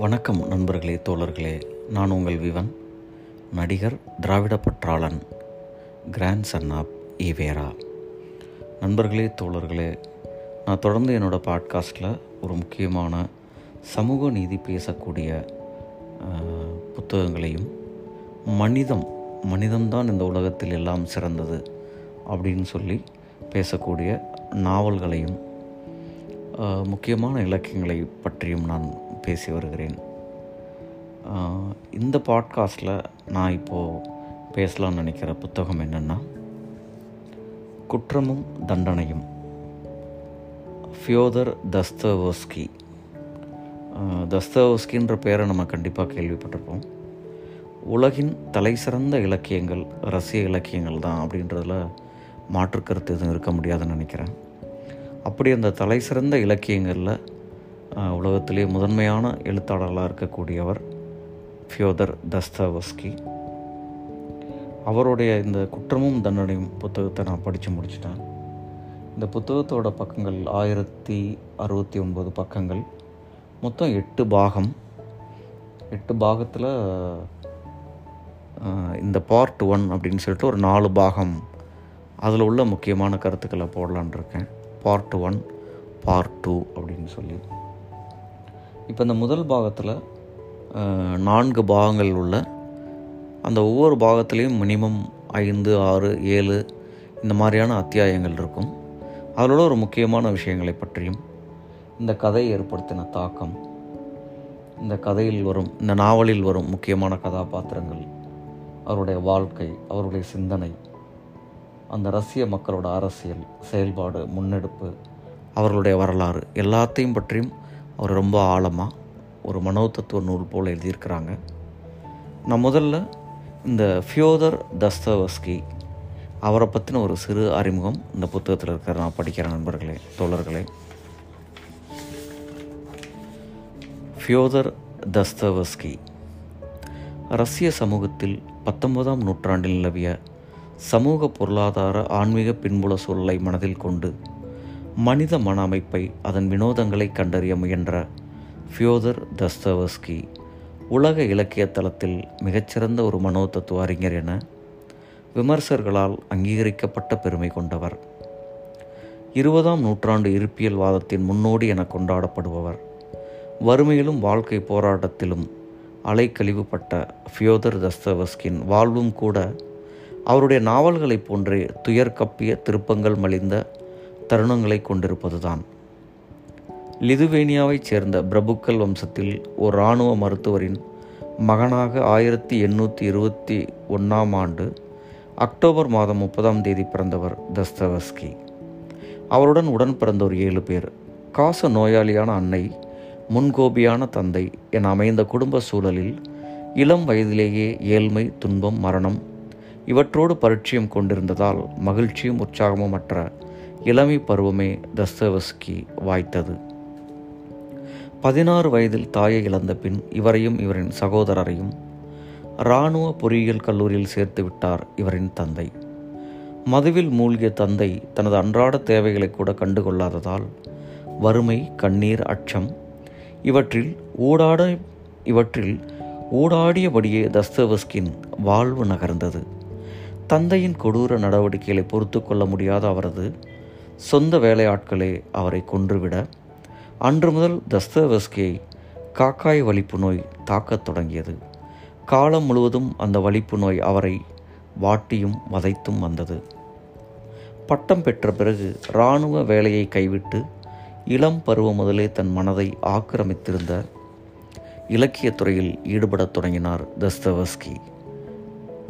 வணக்கம் நண்பர்களே தோழர்களே. நான் உங்கள் விவன் நடிகர் திராவிட பற்றாளன் கிராண்ட் சன் ஆப் ஈவேரா நண்பர்களே தோழர்களே நான் தொடர்ந்து என்னோடய பாட்காஸ்ட்டில் ஒரு முக்கியமான சமூக நீதி பேசக்கூடிய புத்தகங்களையும் மனிதம் மனிதம்தான் இந்த உலகத்தில் எல்லாம் சிறந்தது அப்படின்னு சொல்லி பேசக்கூடிய நாவல்களையும் முக்கியமான இலக்கியங்களை பற்றியும் நான் பேசி வருகிறேன். இந்த பாட்காஸ்டில் நான் இப்போது பேசலாம்னு நினைக்கிற புத்தகம் என்னென்னா குற்றமும் தண்டனையும். ஃபியோதர் தஸ்தவோஸ்கி. ஆஹ் தஸ்தவோஸ்கின்ற பேரை நம்ம கண்டிப்பாக கேள்விப்பட்டிருப்போம். உலகின் தலைசிறந்த இலக்கியங்கள் ரசிய இலக்கியங்கள் தான் அப்படின்றதுல மாற்று கருத்து எதுவும் இருக்க முடியாதுன்னு நினைக்கிறேன். அப்படி அந்த தலைசிறந்த இலக்கியங்களில் உலகத்திலே முதன்மையான எழுத்தாளர்களாக இருக்கக்கூடியவர் ஃபியோதர் தஸ்தவஸ்கி. அவருடைய இந்த குற்றமும் தண்டனையும் புத்தகத்தை நான் படித்து முடிச்சிட்டேன். இந்த புத்தகத்தோட பக்கங்கள் ஆயிரத்தி அறுபத்தி ஒன்பது பக்கங்கள். மொத்தம் எட்டு பாகம். எட்டு பாகத்தில் இந்த பார்ட் ஒன் அப்படின்னு சொல்லிட்டு ஒரு நாலு பாகம் அதில் உள்ள முக்கியமான கருத்துக்களை போடலான் இருக்கேன். பார்ட் ஒன் பார்ட் டூ அப்படின்னு சொல்லி. இப்போ இந்த முதல் பாகத்தில் நான்கு பாகங்கள் உள்ள அந்த ஒவ்வொரு பாகத்துலேயும் மினிமம் ஐந்து ஆறு ஏழு இந்த மாதிரியான அத்தியாயங்கள் இருக்கும். அதில் உள்ள ஒரு முக்கியமான விஷயங்களை பற்றியும் இந்த கதை ஏற்படுத்தின தாக்கம் இந்த கதையில் வரும் இந்த நாவலில் வரும் முக்கியமான கதாபாத்திரங்கள் அவருடைய வாழ்க்கை அவருடைய சிந்தனை அந்த ரஷ்ய மக்களோட அரசியல் செயல்பாடு முன்னெடுப்பு அவர்களுடைய வரலாறு எல்லாத்தையும் பற்றியும் அவர் ரொம்ப ஆழமாக ஒரு மனோதத்துவ நூல் போல் எழுதியிருக்கிறாங்க. நான் முதல்ல இந்த ஃபியோதர் தஸ்தவஸ்கி அவரை பற்றின ஒரு சிறு அறிமுகம் இந்த புத்தகத்தில் இருக்கிற நான் படிக்கிற நண்பர்களே தோழர்களே. ஃபியோதர் தஸ்தவஸ்கி ரஷ்ய சமூகத்தில் பத்தொன்பதாம் நூற்றாண்டில் நிலவிய சமூக பொருளாதார ஆன்மீக பின்புல சூழலை மனதில் கொண்டு மனித மன அமைப்பை அதன் வினோதங்களை கண்டறிய முயன்ற ஃபியோதர் தஸ்தவஸ்கி உலக இலக்கிய தளத்தில் மிகச்சிறந்த ஒரு மனோதத்துவ அறிஞர் என விமர்சகர்களால் அங்கீகரிக்கப்பட்ட பெருமை கொண்டவர். இருபதாம் நூற்றாண்டு இருப்பியல் வாதத்தின் முன்னோடி என கொண்டாடப்படுபவர். வறுமையிலும் வாழ்க்கை போராட்டத்திலும் அலைக்கழிவுபட்ட ஃபியோதர் தஸ்தவஸ்கின் வாழ்வும் கூட அவருடைய நாவல்களைப் போன்றே துயர் கப்பிய திருப்பங்கள் மலிந்த தருணங்களை கொண்டிருப்பதுதான். லிதுவேனியாவைச் சேர்ந்த பிரபுக்கள் வம்சத்தில் ஒரு இராணுவ மருத்துவரின் மகனாக ஆயிரத்தி எண்ணூற்றி இருபத்தி ஒன்றாம் ஆண்டு அக்டோபர் மாதம் முப்பதாம் தேதி பிறந்தவர் தஸ்தவஸ்கி. அவருடன் உடன் பிறந்த ஒரு ஏழு பேர். காச நோயாளியான அன்னை முன்கோபியான தந்தை என அமைந்த குடும்ப சூழலில் இளம் வயதிலேயே ஏழ்மை துன்பம் மரணம் இவற்றோடு பரிச்சயம் கொண்டிருந்ததால் மகிழ்ச்சியும் உற்சாகமும் அற்ற இளமை பருவமே தஸ்தவஸ்கி வாய்த்தது. பதினாறு வயதில் தாயை இழந்த பின் இவரையும் இவரின் சகோதரரையும் இராணுவ பொறியியல் கல்லூரியில் சேர்த்து விட்டார் இவரின் தந்தை. மதுவில் மூழ்கிய தந்தை தனது அன்றாட தேவைகளை கூட கண்டுகொள்ளாததால் வறுமை கண்ணீர் அச்சம் இவற்றில் ஊடாட இவற்றில் ஊடாடியபடியே தஸ்தவஸ்கின் வாழ்வு நகர்ந்தது. தந்தையின் கொடூர நடவடிக்கைகளை பொறுத்து கொள்ள முடியாத அவரது சொந்த வேலையாட்களே அவரை கொன்றுவிட அன்று முதல் தஸ்தவஸ்கியை காக்காய் வலிப்பு நோய் தாக்கத் தொடங்கியது. காலம் முழுவதும் அந்த வலிப்பு நோய் அவரை வாட்டியும் வதைத்தும் வந்தது. பட்டம் பெற்ற பிறகு இராணுவ வேலையை கைவிட்டு இளம் பருவம் முதலே தன் மனதை ஆக்கிரமித்திருந்த இலக்கியத் துறையில் ஈடுபடத் தொடங்கினார் தஸ்தவஸ்கி.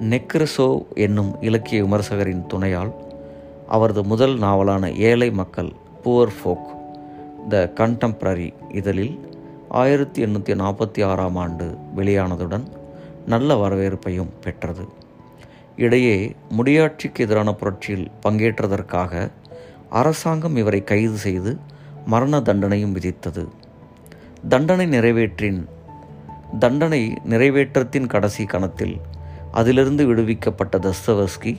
நெக்ரசோ என்னும் இலக்கிய விமர்சகரின் துணையால் அவரது முதல் நாவலான ஏழை மக்கள் புவர் ஃபோக் த கண்டெம்பரரி இதழில் ஆயிரத்தி எண்ணூற்றி நாற்பத்தி ஆறாம் ஆண்டு வெளியானதுடன் நல்ல வரவேற்பையும் பெற்றது. இடையே முடியாட்சிக்கு எதிரான புரட்சியில் பங்கேற்றதற்காக அரசாங்கம் இவரை கைது செய்து மரண தண்டனையும் விதித்தது. தண்டனை நிறைவேற்றின் தண்டனை நிறைவேற்றத்தின் கடைசி கணத்தில் அதிலிருந்து விடுவிக்கப்பட்ட தஸ்தவஸ்கி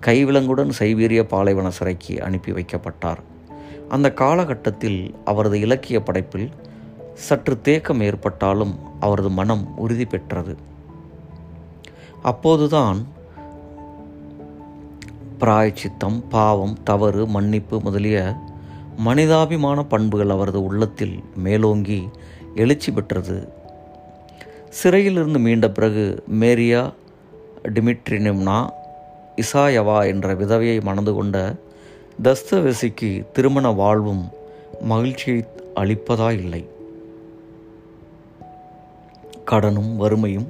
கைவிலங்குடன் சைபீரிய பாலைவன சிறைக்கு அனுப்பி வைக்கப்பட்டார். அந்த காலகட்டத்தில் அவரது இலக்கிய படைப்பில் சற்று தேக்கம் ஏற்பட்டாலும் அவரது மனம் உறுதி பெற்றது. அப்போதுதான் பிராயச்சித்தம் பாவம் தவறு மன்னிப்பு முதலிய மனிதாபிமான பண்புகள் அவரது உள்ளத்தில் மேலோங்கி எழுச்சி பெற்றது. சிறையிலிருந்து மீண்ட பிறகு மேரியா டிமிட்ரினிம்னா இசாயவா என்ற விதவையை மணந்து கொண்ட தஸ்தவெசிக்கு திருமண வாழ்வும் மகிழ்ச்சியை அளிப்பதா இல்லை கடனும் வறுமையும்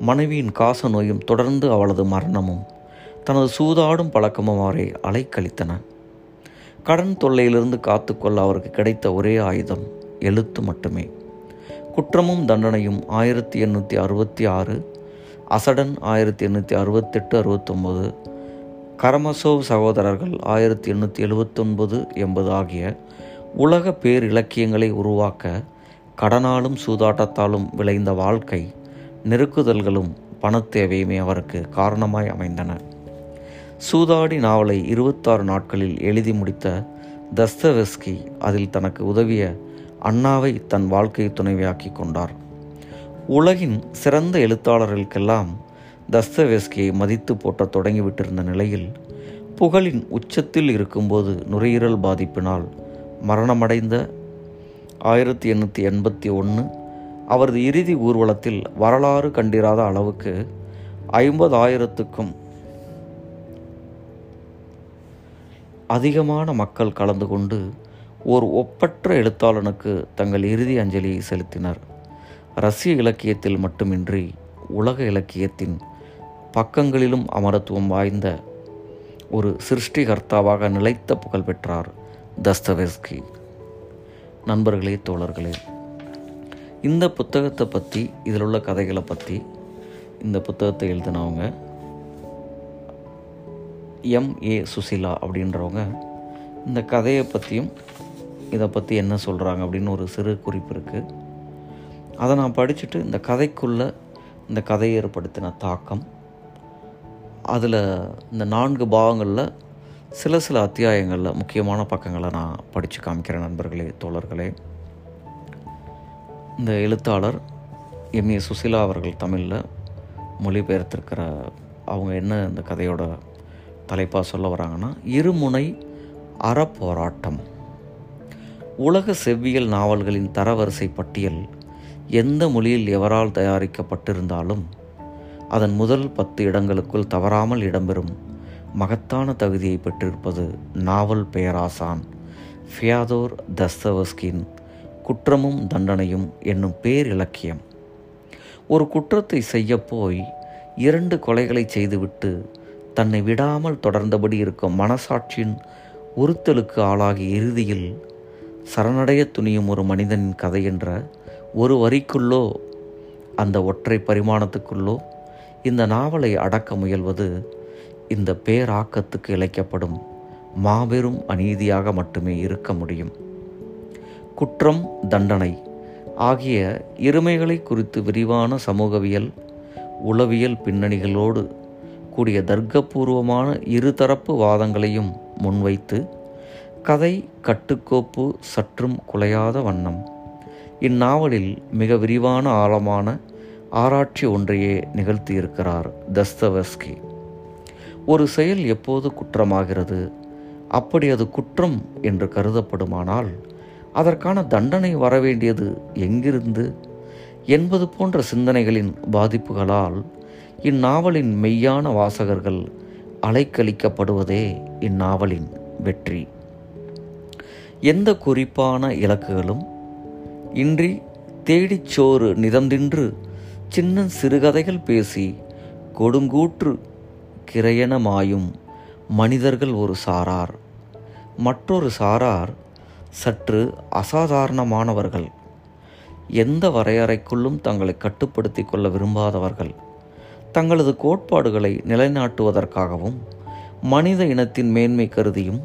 மனைவியின் காச நோயும் தொடர்ந்து அவளது மரணமும் தனது சூதாடும் பழக்கமும் அவரை அலைக்கழித்தன. கடன் தொல்லையிலிருந்து காத்துக்கொள்ள அவருக்கு கிடைத்த ஒரே ஆயுதம் எழுத்து மட்டுமே. குற்றமும் தண்டனையும் ஆயிரத்தி எண்ணூற்றி அறுபத்தி ஆறு அசடன் ஆயிரத்தி எண்ணூற்றி அறுபத்தெட்டு அறுபத்தொம்போது. கரமசோவ் சகோதரர்கள் ஆயிரத்தி எண்ணூற்றி எழுபத்தொன்பது எண்பது ஆகிய உலக பேர் இலக்கியங்களை உருவாக்க கடனாலும் சூதாட்டத்தாலும் விளைந்த வாழ்க்கை நெருக்குதல்களும் பணத்தேவையுமே அவருக்கு காரணமாய் அமைந்தன. சூதாடி நாவலை இருபத்தாறு நாட்களில் எழுதி முடித்த தஸ்தவெஸ்கி அதில் தனக்கு உதவிய அண்ணாவை தன் வாழ்க்கை துணைவியாக்கி கொண்டார். உலகின் சிறந்த எழுத்தாளர்களுக்கெல்லாம் தஸ்தவேஸ்கியை மதித்து போட்ட தொடங்கிவிட்டிருந்த நிலையில் புகழின் உச்சத்தில் இருக்கும்போது நுரையீரல் பாதிப்பினால் மரணமடைந்த ஆயிரத்தி எண்ணூற்றி எண்பத்தி ஒன்று அவரது இறுதி ஊர்வலத்தில் வரலாறு கண்டிராத அளவுக்கு ஐம்பதாயிரத்துக்கும் அதிகமான மக்கள் கலந்து கொண்டு ஒரு ஒப்பற்ற எழுத்தாளனுக்கு தங்கள் இறுதி அஞ்சலியை செலுத்தினர். ரஷ்ய இலக்கியத்தில் மட்டுமின்றி உலக இலக்கியத்தின் பக்கங்களிலும் அமரத்துவம் வாய்ந்த ஒரு சிருஷ்டிகர்த்தாவாக நிலைத்த புகழ் பெற்றார் தஸ்தவேஸ்கி. நண்பர்களே தோழர்களே இந்த புத்தகத்தை பற்றி இதில் உள்ள கதைகளை பற்றி இந்த புத்தகத்தை எழுதினவங்க எம். ஏ. சுசிலா அப்படின்றவங்க இந்த கதையை பற்றியும் இதை பற்றி என்ன சொல்கிறாங்க அப்படின்னு ஒரு சிறு குறிப்பு இருக்குது அதை நான் படிச்சுட்டு இந்த கதைக்குள்ளே இந்த கதை ஏற்படுத்தின தாக்கம். அதில் இந்த நான்கு பாகங்களில் சில சில அத்தியாயங்களில் முக்கியமான பக்கங்களை நான் படித்து காமிக்கிறேன் நண்பர்களே தோழர்களே. இந்த எழுத்தாளர் எம். ஏ. சுசிலா அவர்கள் தமிழில் மொழிபெயர்த்திருக்கிற அவங்க என்ன இந்த கதையோட தலைப்பாக சொல்ல வராங்கன்னா இருமுனை அறப்போராட்டம். உலக செவ்வியல் நாவல்களின் தரவரிசை பட்டியல் எந்த மொழியில் எவரால் தயாரிக்கப்பட்டிருந்தாலும் அதன் முதல் பத்து இடங்களுக்குள் தவறாமல் இடம்பெறும் மகத்தான தகுதியை பெற்றிருப்பது நாவல் பெயராசான் ஃபியாதோர் தஸ்தவஸ்கின் குற்றமும் தண்டனையும் என்னும் பேர் இலக்கியம். ஒரு குற்றத்தை செய்யப்போய் இரண்டு கொலைகளை செய்துவிட்டு தன்னை விடாமல் தொடர்ந்தபடி இருக்கும் மனசாட்சியின் உறுத்தலுக்கு ஆளாகி இறுதியில் சரணடைய துணியும் ஒரு மனிதனின் கதை என்ற ஒரு வரிக்குள்ளோ அந்த ஒற்றை பரிமாணத்துக்குள்ளோ இந்த நாவலை அடக்க முயல்வது இந்த பேராக்கத்துக்கு இழைக்கப்படும் மாபெரும் அநீதியாக மட்டுமே இருக்க முடியும். குற்றம் தண்டனை ஆகிய இருமைகளை குறித்து விரிவான சமூகவியல் உளவியல் பின்னணிகளோடு கூடிய தர்க்கபூர்வமான இருதரப்பு வாதங்களையும் முன்வைத்து கதை கட்டுக்கோப்பு சற்றும் குலையாத வண்ணம் இந்நாவலில் மிக விரிவான ஆழமான ஆராய்ச்சி ஒன்றையே நிகழ்த்தியிருக்கிறார் தஸ்தவஸ்கி. ஒரு செயல் எப்போது குற்றமாகிறது? அப்படி அது குற்றம் என்று கருதப்படுமானால் அதற்கான தண்டனை வரவேண்டியது எங்கிருந்து? என்பது போன்ற சிந்தனைகளின் பாதிப்புகளால் இந்நாவலின் மெய்யான வாசகர்கள் அலைக்கழிக்கப்படுவதே இந்நாவலின் வெற்றி. எந்த குறிப்பான இலக்குகளும் இன்றி தேடிச்சோறு நிதந்தின்று சின்ன சிறுகதைகள் பேசி கொடுங்கூற்று கிரையணமாயும் மனிதர்கள் ஒரு சாரார். மற்றொரு சாரார் சற்று அசாதாரணமானவர்கள். எந்த வரையறைக்குள்ளும் தங்களை கட்டுப்படுத்தி கொள்ள விரும்பாதவர்கள். தங்களது கோட்பாடுகளை நிலைநாட்டுவதற்காகவும் மனித இனத்தின் மேன்மை கருதியும்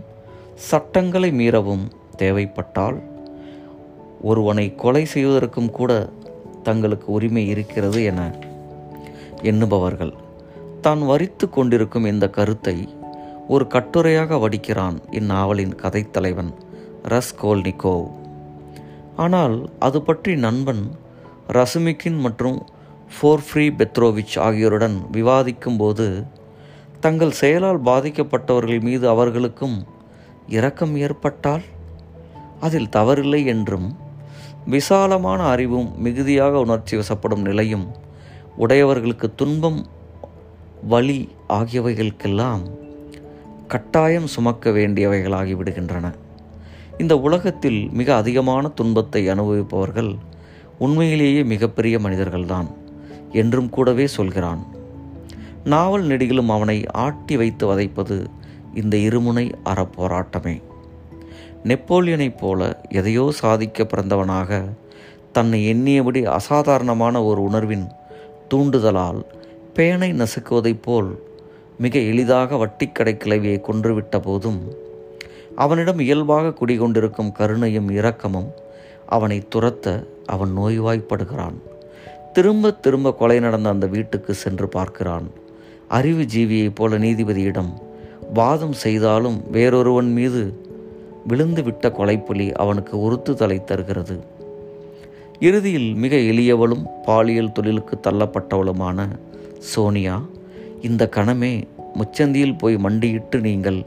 சட்டங்களை மீறவும் தேவைப்பட்டால் ஒருவனை கொலை செய்வதற்கும் கூட தங்களுக்கு உரிமை இருக்கிறது என எண்ணுபவர்கள். தான் வரித்து கொண்டிருக்கும் இந்த கருத்தை ஒரு கட்டுரையாக வடிக்கிறான் இந்நாவலின் கதைத்தலைவன் ரஸ்கோல்னிகோவ். ஆனால் அது பற்றி நண்பன் ரசுமிக்கின் மற்றும் ஃபோர்ஃப்ரீ பெத்ரோவிச் ஆகியோருடன் விவாதிக்கும்போது தங்கள் செயலால் பாதிக்கப்பட்டவர்கள் மீது அவர்களுக்கும் இரக்கம் ஏற்பட்டால் அதில் தவறில்லை என்றும் விசாலமான அறிவும் மிகுதியாக உணர்ச்சி வசப்படும் நிலையும் உடையவர்களுக்கு துன்பம் வலி ஆகியவைகளுக்கெல்லாம் கட்டாயம் சுமக்க வேண்டியவைகளாகி விடுகின்றன. இந்த உலகத்தில் மிக அதிகமான துன்பத்தை அனுபவிப்பவர்கள் உண்மையிலேயே மிகப்பெரிய மனிதர்கள்தான் என்றும் கூடவே சொல்கிறான். நாவல் நெடிகளும் அவனை ஆட்டி வைத்து வதைப்பது இந்த இருமுனை அறப்போராட்டமே. நெப்போலியனைப் போல எதையோ சாதிக்க பிறந்தவனாக தன்னை எண்ணியபடி அசாதாரணமான ஒரு உணர்வின் தூண்டுதலால் பேனை நசுக்குவதைப் போல் மிக எளிதாக வட்டிக்கடை கிளவியை கொன்றுவிட்ட போதும் அவனிடம் இயல்பாக குடிகொண்டிருக்கும் கருணையும் இரக்கமும் அவனை துரத்த அவன் நோய்வாய்ப்படுகிறான். திரும்ப திரும்ப கொலை நடந்த அந்த வீட்டுக்கு சென்று பார்க்கிறான். அறிவு ஜீவியைப் போல நீதிபதியிடம் வாதம் செய்தாலும் வேறொருவன் மீது விழுந்துவிட்ட கொலைப்புலி அவனுக்கு உறுத்துதலை தருகிறது. இறுதியில் மிக எளியவளும் பாலியல் தொழிலுக்கு தள்ளப்பட்டவளுமான சோனியா இந்த கணமே முச்சந்தியில் போய் மண்டியிட்டு நீங்கள்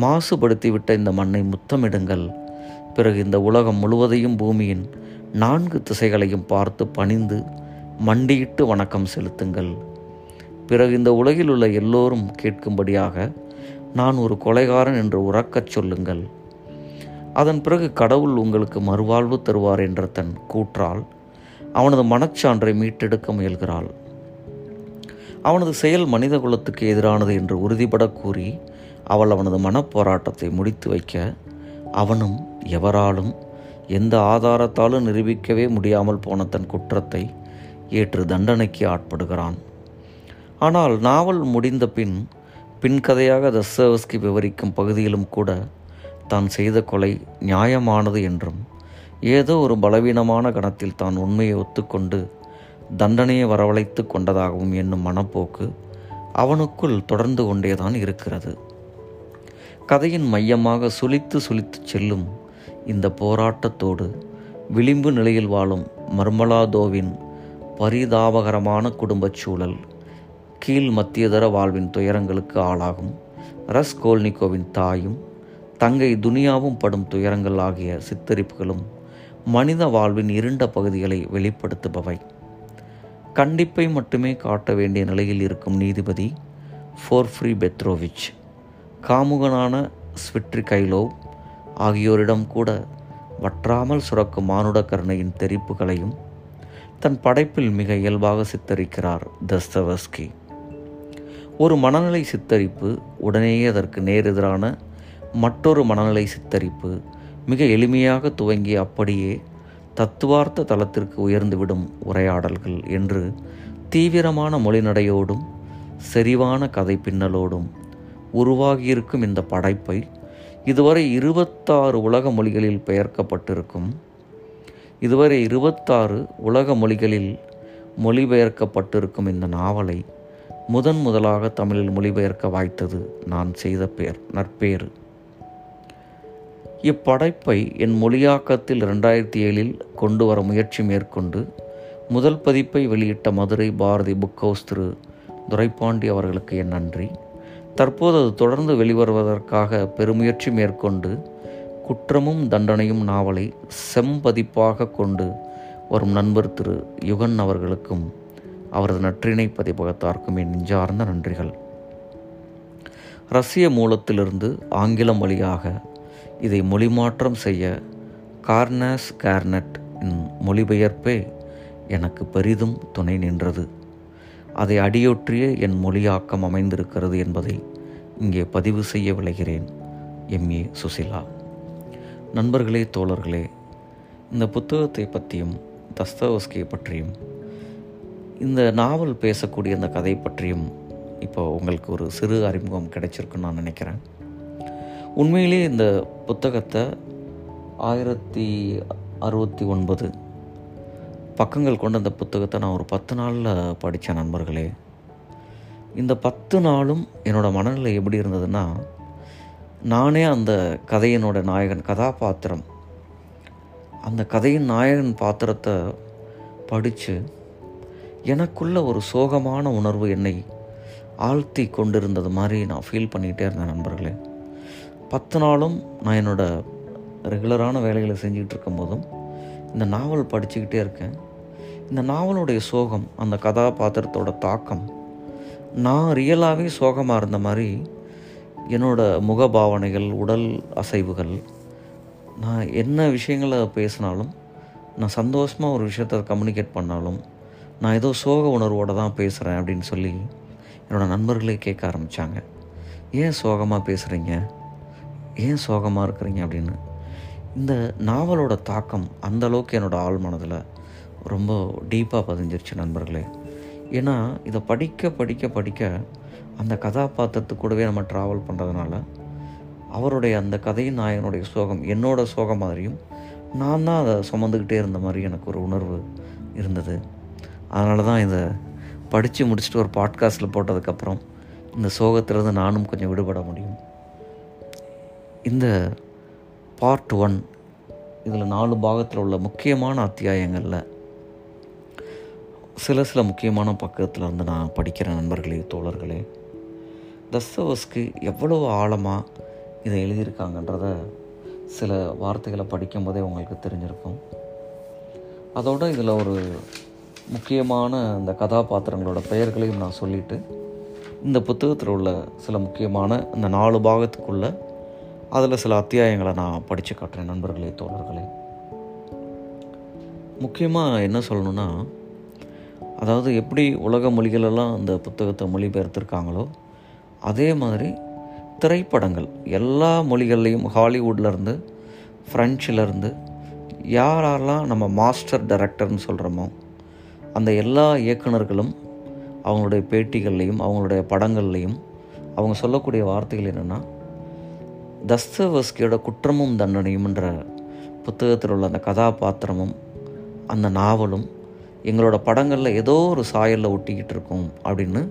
மாசுபடுத்திவிட்ட இந்த மண்ணை முத்தமிடுங்கள். பிறகு இந்த உலகம் முழுவதையும் பூமியின் நான்கு திசைகளையும் பார்த்து பணிந்து மண்டியிட்டு வணக்கம் செலுத்துங்கள். பிறகு இந்த உலகில் உள்ள எல்லோரும் கேட்கும்படியாக நான் ஒரு கொலைகாரன் என்று உறக்கச் சொல்லுங்கள். அதன் பிறகு கடவுள் உங்களுக்கு மறுவாழ்வு தருவார் என்ற தன் கூற்றால் அவனது மனச்சான்றை மீட்டெடுக்க முயல்கிறாள். அவனது செயல் மனித குலத்துக்கு எதிரானது என்று உறுதிபட கூறி அவள் அவனது மனப்போராட்டத்தை முடித்து வைக்க அவனும் எவராலும் எந்த ஆதாரத்தாலும் நிரூபிக்கவே முடியாமல் போன தன் குற்றத்தை ஏற்று தண்டனைக்கு ஆட்படுகிறான். ஆனால் நாவல் முடிந்த பின் பின்கதையாக தஸ்தவஸ்கி விவரிக்கும் பகுதியிலும் கூட தான் செய்த கொலை நியாயமானது என்றும் ஏதோ ஒரு பலவீனமான கணத்தில் தான் உண்மையை ஒத்துக்கொண்டு தண்டனையை வரவழைத்து கொண்டதாகவும் என்னும் மனப்போக்கு அவனுக்குள் தொடர்ந்து கொண்டேதான் இருக்கிறது. கதையின் மையமாக சுழித்து சுழித்து செல்லும் இந்த போராட்டத்தோடு விளிம்பு நிலையில் வாழும் மர்மலாதோவின் பரிதாபகரமான குடும்பச் சூழல் கீழ் மத்தியதர வாழ்வின் துயரங்களுக்கு ஆளாகும் ரஸ்கோல்னிகோவின் தாயும் தங்கை துனியாவும் படும் துயரங்கள் ஆகிய சித்தரிப்புகளும் மனித வாழ்வின் இருண்ட பகுதிகளை வெளிப்படுத்துபவை. கண்டிப்பை மட்டுமே காட்ட வேண்டிய நிலையில் இருக்கும் நீதிபதி ஃபோர்ஃப்ரீ பெத்ரோவிச் காமுகனான ஸ்விட்ரி கைலோவ் ஆகியோரிடம் கூட வற்றாமல் சுரக்கும் மானுட கருணையின் தெரிப்புகளையும் தன் படைப்பில் மிக இயல்பாக சித்தரிக்கிறார் தஸ்தவஸ்கி. ஒரு மனநிலை சித்தரிப்பு உடனேயே அதற்கு நேரெதிரான மற்றொரு மனநிலை சித்தரிப்பு மிக எளிமையாக துவங்கி அப்படியே தத்துவார்த்த தளத்திற்கு உயர்ந்துவிடும் உரையாடல்கள் என்று தீவிரமான மொழிநடையோடும் செறிவான கதை பின்னலோடும் உருவாகியிருக்கும் இந்த படைப்பை இதுவரை இருபத்தாறு உலக மொழிகளில் பெயர்க்கப்பட்டிருக்கும். இதுவரை இருபத்தாறு உலக மொழிகளில் மொழிபெயர்க்கப்பட்டிருக்கும் இந்த நாவலை முதன் முதலாக தமிழில் மொழிபெயர்க்க வாய்த்தது நான் செய்த பேர் நற்பேறு. இப்படைப்பை என் மொழியாக்கத்தில் ரெண்டாயிரத்தி ஏழில் கொண்டு வர முயற்சி மேற்கொண்டு முதல் பதிப்பை வெளியிட்ட மதுரை பாரதி புக் ஹவுஸ் திரு துரைப்பாண்டி அவர்களுக்கு என் நன்றி. தற்போது அது தொடர்ந்து வெளிவருவதற்காக பெருமுயற்சி மேற்கொண்டு குற்றமும் தண்டனையும் நாவலை செம்பதிப்பாக கொண்டு வரும் நண்பர் திரு யுகன் அவர்களுக்கும் அவரது நற்றிணை பதிப்பகத்தார்க்கும் என் நெஞ்சார்ந்த நன்றிகள். ரஷ்ய மூலத்திலிருந்து ஆங்கிலம் வழியாக இதை மொழிமாற்றம் செய்ய கார்னஸ் கார்னட் இன் மொழிபெயர்ப்பே எனக்கு பெரிதும் துணை நின்றது. அதை அடியொற்றிய என் மொழியாக்கம் அமைந்திருக்கிறது என்பதை இங்கே பதிவு செய்ய விளைகிறேன். எம். ஏ. சுசிலா. நண்பர்களே தோழர்களே இந்த புத்தகத்தை பற்றியும் தஸ்தவஸ்கியை பற்றியும் இந்த நாவல் பேசக்கூடிய அந்த கதை பற்றியும் இப்போ உங்களுக்கு ஒரு சிறு அறிமுகம் கிடைச்சிருக்குன்னு நான் நினைக்கிறேன். உண்மையிலே இந்த புத்தகத்தை ஆயிரத்தி அறுபத்தி ஒன்பது பக்கங்கள் கொண்ட அந்த புத்தகத்தை நான் ஒரு பத்து நாளில் படித்தேன் நண்பர்களே. இந்த பத்து நாளும் என்னோடய மனநிலை எப்படி இருந்ததுன்னா நானே அந்த கதையினோட நாயகன் கதாபாத்திரம். அந்த கதையின் நாயகன் பாத்திரத்தை படித்து எனக்குள்ள ஒரு சோகமான உணர்வு என்னை ஆழ்த்தி கொண்டிருந்தது மாதிரி நான் ஃபீல் பண்ணிக்கிட்டே இருந்தேன் நண்பர்களே. பத்து நாளும் நான் என்னோடய ரெகுலரான வேலைகளை செஞ்சுக்கிட்டு இருக்கும்போதும் இந்த நாவல் படிச்சுக்கிட்டே இருக்கேன். இந்த நாவலுடைய சோகம் அந்த கதாபாத்திரத்தோட தாக்கம் நான் ரியலாகவே சோகமாக இருந்த மாதிரி என்னோடய முகபாவனைகள் உடல் அசைவுகள் நான் என்ன விஷயங்களை பேசினாலும் நான் சந்தோஷமாக ஒரு விஷயத்த கம்யூனிகேட் பண்ணாலும் நான் ஏதோ சோக உணர்வோடு தான் பேசுகிறேன் அப்படின்னு சொல்லி என்னோடய நண்பர்களே கேட்க ஆரம்பித்தாங்க ஏன் சோகமாக பேசுகிறீங்க ஏன் சோகமாக இருக்கிறீங்க அப்படின்னு? இந்த நாவலோட தாக்கம் அந்த அளவுக்கு என்னோடய ஆள் மனதில் ரொம்ப டீப்பாக பதிஞ்சிருச்சு நண்பர்களே. ஏன்னா இதை படிக்க படிக்க படிக்க அந்த கதாபாத்திரத்து கூடவே நம்ம ட்ராவல் பண்ணுறதுனால அவருடைய அந்த கதையின் நாயகனுடைய சோகம் என்னோட சோகம் மாதிரியும் நான் தான் அதை சுமந்துக்கிட்டே இருந்த மாதிரி எனக்கு ஒரு உணர்வு இருந்தது. அதனால தான் இதை படித்து முடிச்சுட்டு ஒரு பாட்காஸ்ட்டில் போட்டதுக்கப்புறம் இந்த சோகத்திலேருந்து நானும் கொஞ்சம் விடுபட முடியும். இந்த பார்ட் ஒன் இதில் நாலு பாகத்தில் உள்ள முக்கியமான அத்தியாயங்களில் சில சில முக்கியமான பக்கத்தில் வந்து நான் படிக்கிற நண்பர்களே தோழர்களே. தஸ்தவஸ்க்கு எவ்வளவு ஆழமாக இதை எழுதியிருக்காங்கன்றத சில வார்த்தைகளை படிக்கும்போதே உங்களுக்கு தெரிஞ்சிருக்கும். அதோடு இதில் ஒரு முக்கியமான இந்த கதாபாத்திரங்களோட பெயர்களையும் நான் சொல்லிவிட்டு இந்த புத்தகத்தில் உள்ள சில முக்கியமான இந்த நாலு பாகத்துக்குள்ள அதில் சில அத்தியாயங்களை நான் படித்து காட்டுறேன் நண்பர்களே தோழர்களே. முக்கியமாக என்ன சொல்லணுன்னா அதாவது எப்படி உலக மொழிகளெல்லாம் இந்த புத்தகத்தை மொழிபெயர்த்திருக்காங்களோ அதே மாதிரி திரைப்படங்கள் எல்லா மொழிகள்லேயும் ஹாலிவுட்லேருந்து ஃப்ரெஞ்சிலேருந்து யாரெல்லாம் நம்ம மாஸ்டர் டைரக்டர்னு சொல்கிறோமோ அந்த எல்லா இயக்குனர்களும் அவங்களுடைய பேட்டிகள்லையும் அவங்களுடைய படங்கள்லையும் அவங்க சொல்லக்கூடிய வார்த்தைகள் என்னென்னா தஸ்தவஸ்கியோட குற்றமும் தண்டனையும்ன்ற புத்தகத்தில் உள்ள அந்த கதாபாத்திரமும் அந்த நாவலும் எங்களோட படங்களில் ஏதோ ஒரு சாயலில் ஒட்டிக்கிட்டு இருக்கோம் அப்படின்னு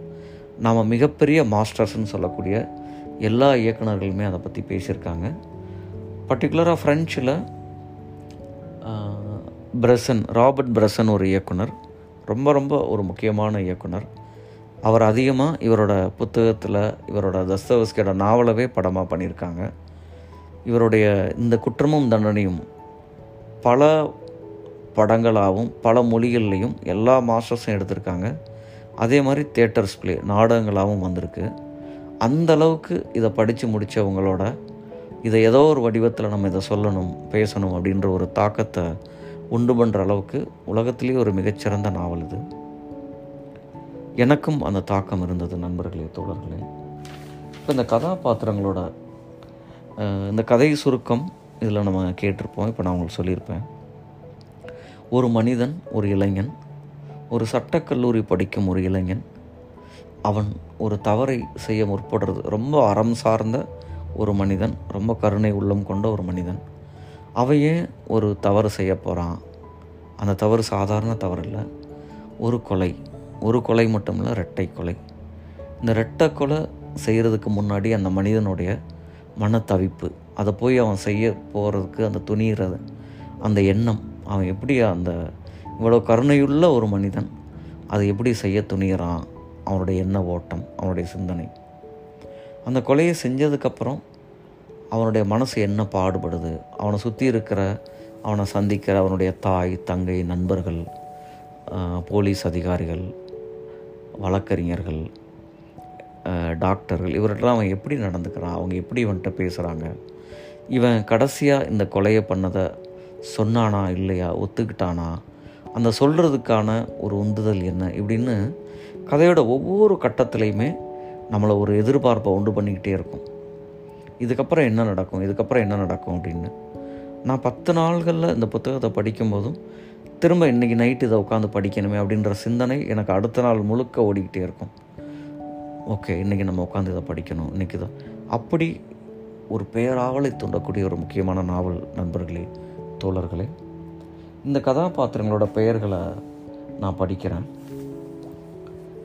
நாம் மிகப்பெரிய மாஸ்டர்ஸ்ன்னு சொல்லக்கூடிய எல்லா இயக்குநர்களுமே அதை பற்றி பேசியிருக்காங்க. பர்டிகுலராக ஃப்ரெஞ்சில் பிரசன் ராபர்ட் பிரசன் ஒரு இயக்குனர் ரொம்ப ரொம்ப ஒரு முக்கியமான இயக்குனர். அவர் அதிகமாக இவரோட புத்தகத்தில் இவரோட தஸ்தவஸ்கியோட நாவலவே படமாக பண்ணியிருக்காங்க. இவருடைய இந்த குற்றமும் தண்டனையும் பல படங்களாகவும் பல மொழிகள்லேயும் எல்லா மாஸ்டர்ஸும் எடுத்திருக்காங்க. அதே மாதிரி தேட்டர்ஸ் பிளே நாடகங்களாகவும் வந்திருக்கு. அந்த அளவுக்கு இதை படித்து முடித்தவங்களோட இதை ஏதோ ஒரு வடிவத்தில் நம்ம இதை சொல்லணும் பேசணும் அப்படின்ற ஒரு தாக்கத்தை உண்டு பண்ணுற அளவுக்கு உலகத்திலேயே ஒரு மிகச்சிறந்த நாவல் இது. எனக்கும் அந்த தாக்கம் இருந்தது நண்பர்களே தோழர்களே. இப்போ இந்த கதாபாத்திரங்களோட இந்த கதை சுருக்கம் இதில் நம்ம கேட்டிருப்போம். இப்போ நான் உங்களுக்கு சொல்லியிருப்பேன். ஒரு மனிதன் ஒரு இளைஞன் ஒரு சட்டக்கல்லூரி படிக்கும் ஒரு இளைஞன் அவன் ஒரு தவறை செய்ய முற்படுறது. ரொம்ப அறம் சார்ந்த ஒரு மனிதன் ரொம்ப கருணை உள்ளம் கொண்ட ஒரு மனிதன். அவையே ஒரு தவறு செய்ய போகிறான் அந்த தவறு சாதாரண தவறு இல்லை ஒரு கொலை. ஒரு கொலை மட்டும் இல்லை ரெட்டை கொலை. இந்த ரெட்டை கொலை செய்கிறதுக்கு முன்னாடி அந்த மனிதனுடைய மனத்தவிப்பு. அதை போய் அவன் செய்ய போகிறதுக்கு அந்த துணிகிறது அந்த எண்ணம். அவன் எப்படி அந்த இவ்வளோ கருணையுள்ள ஒரு மனிதன் அதை எப்படி செய்ய துணிகிறான் அவனுடைய எண்ண ஓட்டம் அவனுடைய சிந்தனை. அந்த கொலையை செஞ்சதுக்கப்புறம் அவனுடைய மனசு என்ன பாடுபடுது? அவனை சுற்றி இருக்கிற அவனை சந்திக்கிற அவனுடைய தாய் தங்கை நண்பர்கள் போலீஸ் அதிகாரிகள் வழக்கறிஞர்கள் டாக்டர்கள் இவரெல்லாம் அவன் எப்படி நடந்துக்கிறான்? அவங்க எப்படி இவன்கிட்ட பேசுகிறாங்க இவன் கடைசியாக இந்த கொலையை பண்ணதை சொன்னானா இல்லையா? ஒத்துக்கிட்டானா? அந்த சொல்கிறதுக்கான ஒரு உந்துதல் என்ன? இப்படின்னு கதையோட ஒவ்வொரு கட்டத்துலேயுமே நம்மளை ஒரு எதிர்பார்ப்பை உண்டு பண்ணிக்கிட்டே இருக்கும். இதுக்கப்புறம் என்ன நடக்கும்? இதுக்கப்புறம் என்ன நடக்கும் அப்படின்னு. நான் பத்து நாள்களில் இந்த புத்தகத்தை படிக்கும்போதும் திரும்ப இன்றைக்கி நைட்டு இதை உட்காந்து படிக்கணுமே அப்படின்ற சிந்தனை எனக்கு அடுத்த நாள் முழுக்க ஓடிக்கிட்டே இருக்கும். ஓகே இன்றைக்கி நம்ம உட்காந்து இதை படிக்கணும் இன்றைக்கி தான் அப்படி ஒரு பேராவலை தூண்டக்கூடிய ஒரு முக்கியமான நாவல் நண்பர்களே தோழர்களே இந்த கதாபாத்திரங்களோட பெயர்களை நான் படிக்கிறேன்.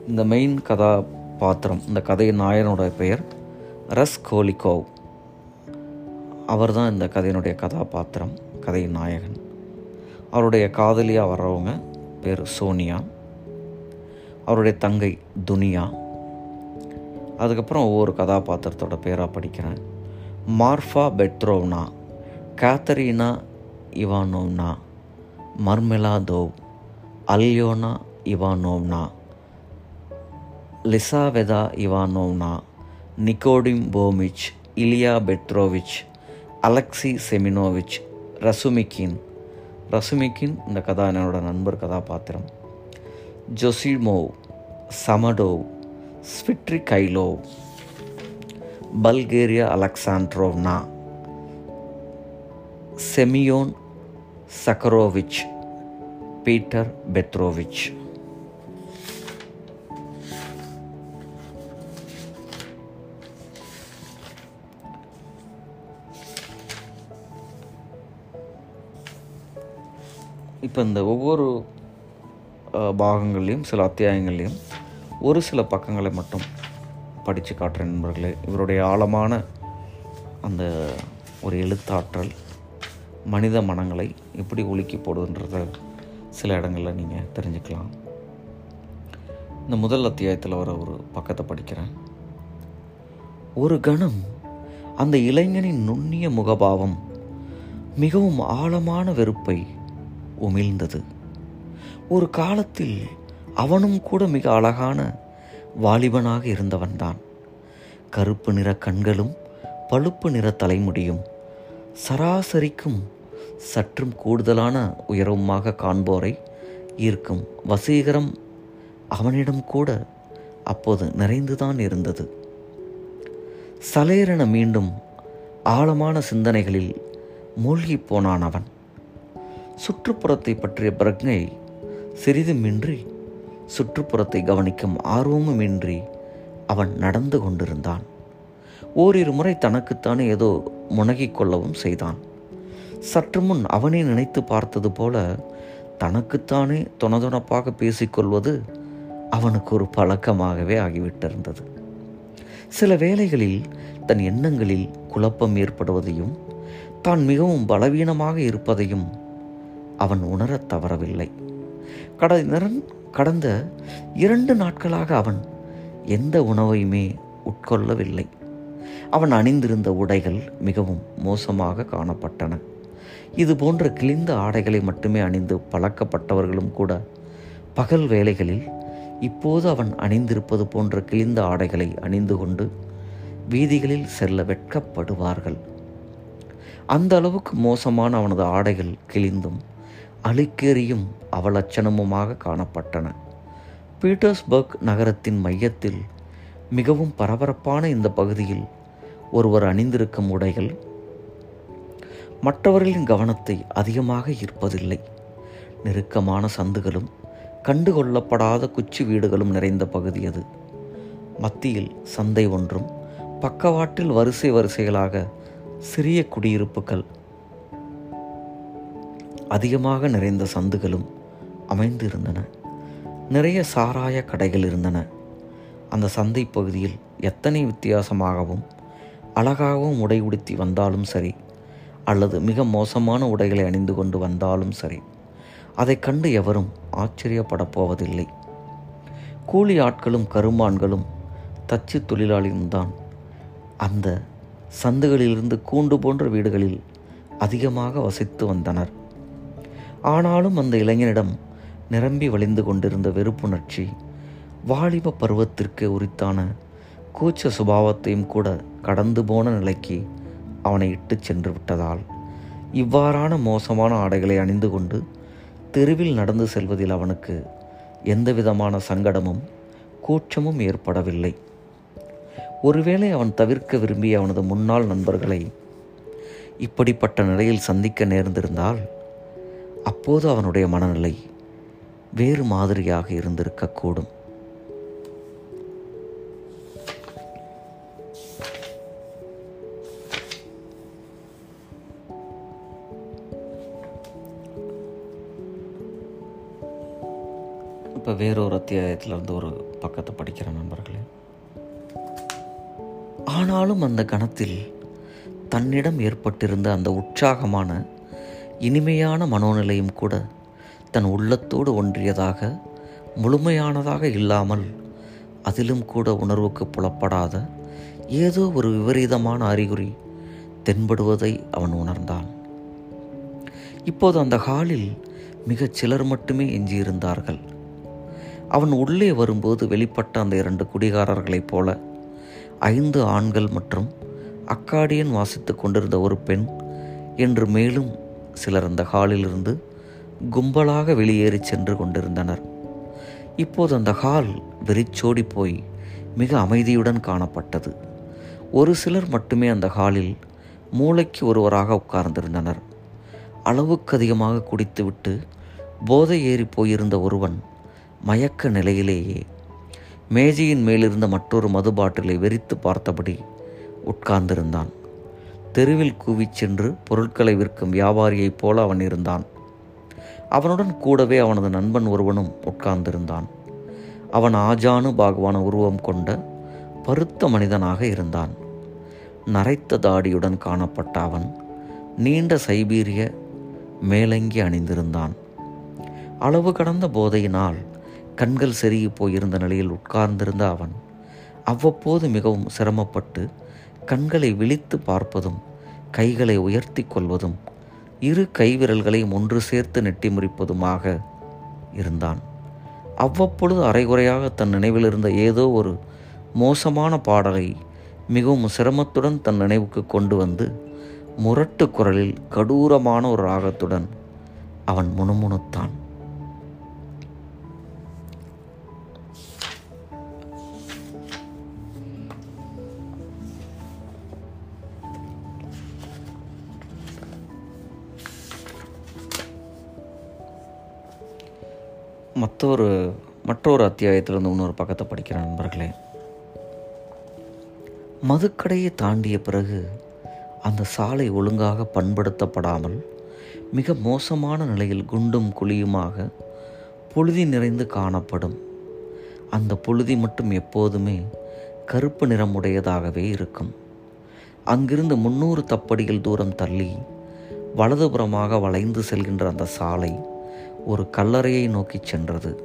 இந்த மெயின் கதாபாத்திரம் இந்த கதையின் நாயனோட பெயர் ரஸ் கோலிகோவ் அவர் தான் இந்த கதையினுடைய கதாபாத்திரம் கதையின் நாயகன். அவருடைய காதலியாக வர்றவங்க பேர் சோனியா. அவருடைய தங்கை துனியா. அதுக்கப்புறம் ஒவ்வொரு கதாபாத்திரத்தோட பேராக படிக்கிறேன். Marfa Petrovna Katerina Ivanovna Marmeladov Alyona Ivanovna Lizaveta Ivanovna Nikodim Fomich Ilya Petrovich Alexei Semyonovich Razumikhin Razumikhin இந்த கதா என்னோட நண்பர் கதாபாத்திரம். Zosimov Zametov Svidrigailov Pulcheria Alexandrovna Semyon Zakharovich Peter Petrovich. இப்போ இந்த ஒவ்வொரு பாகங்கள்லேயும் சில அத்தியாயங்கள்லையும் ஒரு சில பக்கங்களை மட்டும் படித்து காட்டுறேன் நண்பர்களே. இவருடைய ஆழமான அந்த ஒரு எழுத்தாற்றல் மனித மனங்களை எப்படி ஒலுக்கி போடுதுன்றத சில இடங்களில் நீங்கள் தெரிஞ்சுக்கலாம். இந்த முதல் அத்தியாயத்தில் வர ஒரு பக்கத்தை படிக்கிறேன். ஒரு கணம் அந்த இளைஞனின் நுண்ணிய முகபாவம் மிகவும் ஆழமான வெறுப்பை உமிழ்ந்தது. ஒரு காலத்தில் அவனும் கூட மிக அழகான வாலிபனாக இருந்தவன்தான் கருப்பு நிற கண்களும் பழுப்பு நிற தலைமுடியும் சராசரிக்கும் சற்றும் கூடுதலான உயரவுமாக காண்போரை ஈர்க்கும் வசீகரம் அவனிடம் கூட அப்போது நிறைந்துதான் இருந்தது. சலேரென மீண்டும் ஆழமான சிந்தனைகளில் மூழ்கிப் போனான் அவன். சுற்றுப்புறத்தை பற்றிய பிரக்ஞை சிறிதுமின்றி சுற்றுப்புறத்தை கவனிக்கும் ஆர்வமும் இன்றி அவன் நடந்து கொண்டிருந்தான். ஓரிரு முறை தனக்குத்தானே ஏதோ முனகிக் கொள்ளவும் செய்தான். சற்று முன் அவனே நினைத்து பார்த்தது போல தனக்குத்தானே தொணதொணப்பாக பேசிக்கொள்வது அவனுக்கு ஒரு பழக்கமாகவே ஆகிவிட்டிருந்தது. சில வேளைகளில் தன் எண்ணங்களில் குழப்பம் ஏற்படுவதையும் தான் மிகவும் பலவீனமாக இருப்பதையும் அவன் உணரத் தவறவில்லை. கடந்த கடந்த இரண்டு நாட்களாக அவன் எந்த உணவையுமே உட்கொள்ளவில்லை. அவன் அணிந்திருந்த உடைகள் மிகவும் மோசமாக காணப்பட்டன. இது போன்ற கிழிந்த ஆடைகளை மட்டுமே அணிந்து பழக்கப்பட்டவர்களும் கூட பகல் வேளைகளில் இப்போது அவன் அணிந்திருப்பது போன்ற கிழிந்த ஆடைகளை அணிந்து கொண்டு வீதிகளில் செல்ல வெட்கப்படுவார்கள். அந்த அளவுக்கு மோசமான அவனது ஆடைகள் கிழிந்தும் அழுக்கேறியும் அவலட்சணமுமாக காணப்பட்டன. பீட்டர்ஸ்பர்க் நகரத்தின் மையத்தில் மிகவும் பரபரப்பான இந்த பகுதியில் ஒருவர் அணிந்திருக்கும் உடைகள் மற்றவர்களின் கவனத்தை அதிகமாக ஈர்ப்பதில்லை. நெருக்கமான சந்துகளும் கண்டுகொள்ளப்படாத குச்சி வீடுகளும் நிறைந்த பகுதி அது. மத்தியில் சந்தை ஒன்றும் பக்கவாட்டில் வரிசை வரிசைகளாக சிறிய குடியிருப்புகள் அதிகமாக நிறைந்த சந்துகளும் அமைந்து இருந்தன நிறைய சாராய கடைகள் இருந்தன. அந்த சந்தை பகுதியில் எத்தனை வித்தியாசமாகவும் அழகாகவும் உடை உடுத்தி வந்தாலும் சரி அல்லது மிக மோசமான உடைகளை அணிந்து கொண்டு வந்தாலும் சரி அதைக் கண்டு எவரும் ஆச்சரியப்படப் போவதில்லை. கூலி ஆட்களும் கருமான்களும் தச்சு தொழிலாளியும் தான் அந்த சந்துகளிலிருந்து கூண்டு போன்ற வீடுகளில் அதிகமாக வசித்து வந்தனர். ஆனாலும் அந்த இளைஞனிடம் நிரம்பி வழிந்து கொண்டிருந்த வெறுப்புணர்ச்சி வாலிப பருவத்திற்கு உரித்தான கூச்ச சுபாவத்தையும் கூட கடந்து போன நிலைக்கு அவனை இட்டுச் சென்று விட்டதால் இவ்வாறான மோசமான ஆடைகளை அணிந்து கொண்டு தெருவில் நடந்து செல்வதில் அவனுக்கு எந்தவிதமான சங்கடமும் கூச்சமும் ஏற்படவில்லை. ஒருவேளை அவன் தவிர்க்க விரும்பிய அவனது முன்னாள் நண்பர்களை இப்படிப்பட்ட நிலையில் சந்திக்க நேர்ந்திருந்தால் அப்போது அவனுடைய மனநிலை வேறு மாதிரியாக இருந்திருக்கக்கூடும். இப்போ வேறொரு அத்தியாயத்தில் இருந்து ஒரு பக்கத்தை படிக்கிற நண்பர்களே. ஆனாலும் அந்த கணத்தில் தன்னிடம் ஏற்பட்டிருந்த அந்த உற்சாகமான இனிமையான மனோநிலையும் கூட தன் உள்ளத்தோடு ஒன்றியதாக முழுமையானதாக இல்லாமல் அதிலும் கூட உணர்வுக்கு புலப்படாத ஏதோ ஒரு விபரீதமான அறிகுறி தென்படுவதை அவன் உணர்ந்தான். இப்போது அந்த ஹாலில் மிகச் சிலர் மட்டுமே எஞ்சியிருந்தார்கள். அவன் உள்ளே வரும்போது வெளிப்பட்ட அந்த இரண்டு குடிகாரர்களைப் போல ஐந்து ஆண்கள் மற்றும் அக்காடியன் வாசித்து கொண்டிருந்த ஒரு பெண் என்று மேலும் சிலர் அந்த ஹாலிலிருந்து கும்பலாக வெளியேறி சென்று கொண்டிருந்தனர். இப்போது அந்த ஹால் வெறிச்சோடி போய் மிக அமைதியுடன் காணப்பட்டது. ஒரு சிலர் மட்டுமே அந்த ஹாலில் மூளைக்கு ஒருவராக உட்கார்ந்திருந்தனர். அளவுக்கு அதிகமாக குடித்துவிட்டு போதை ஏறி போயிருந்த ஒருவன் மயக்க நிலையிலேயே மேஜையின் மேலிருந்த மற்றொரு மது பாட்டிலை வெறித்து பார்த்தபடி உட்கார்ந்திருந்தான். தெருவில் கூவிச் சென்று பொருட்களை விற்கும் வியாபாரியைப் போல அவன் இருந்தான். அவனுடன் கூடவே அவனது நண்பன் ஒருவனும் உட்கார்ந்திருந்தான். அவன் ஆஜானு பாகவான உருவம் கொண்ட பருத்த மனிதனாக இருந்தான். நரைத்த தாடியுடன் காணப்பட்ட அவன் நீண்ட சைபீரிய மேலங்கி அணிந்திருந்தான். அளவு கடந்த போதையினால் கண்கள் செருகி போயிருந்த நிலையில் உட்கார்ந்திருந்த அவன் அவ்வப்போது மிகவும் சிரமப்பட்டு கண்களை விழித்து பார்ப்பதும் கைகளை உயர்த்தி கொள்வதும் இரு கைவிரல்களையும் ஒன்று சேர்த்து நெட்டி முறிப்பதுமாக இருந்தான். அவ்வப்பொழுது அரைகுறையாக தன் நினைவில் இருந்த ஏதோ ஒரு மோசமான பாடலை மிகவும் சிரமத்துடன் தன் நினைவுக்கு கொண்டு வந்து முரட்டு குரலில் கடூரமான ஒரு ராகத்துடன் அவன் முணுமுணுத்தான். மற்றொரு மற்றொரு அத்தியாயத்திலிருந்து இன்னொரு பக்கத்தை படிக்கிற நண்பர்களே. மதுக்கடையை தாண்டிய பிறகு அந்த சாலை ஒழுங்காக பண்படுத்தப்படாமல் மிக மோசமான நிலையில் குண்டும் குழியுமாக புழுதி நிறைந்து காணப்படும். அந்த புழுதி மட்டும் எப்போதுமே கருப்பு நிறமுடையதாகவே இருக்கும். அங்கிருந்து முன்னூறு தப்படிகள் தூரம் தள்ளி வலதுபுறமாக வளைந்து செல்கின்ற அந்த சாலை ஒரு கல்லறையை நோக்கி சென்றது.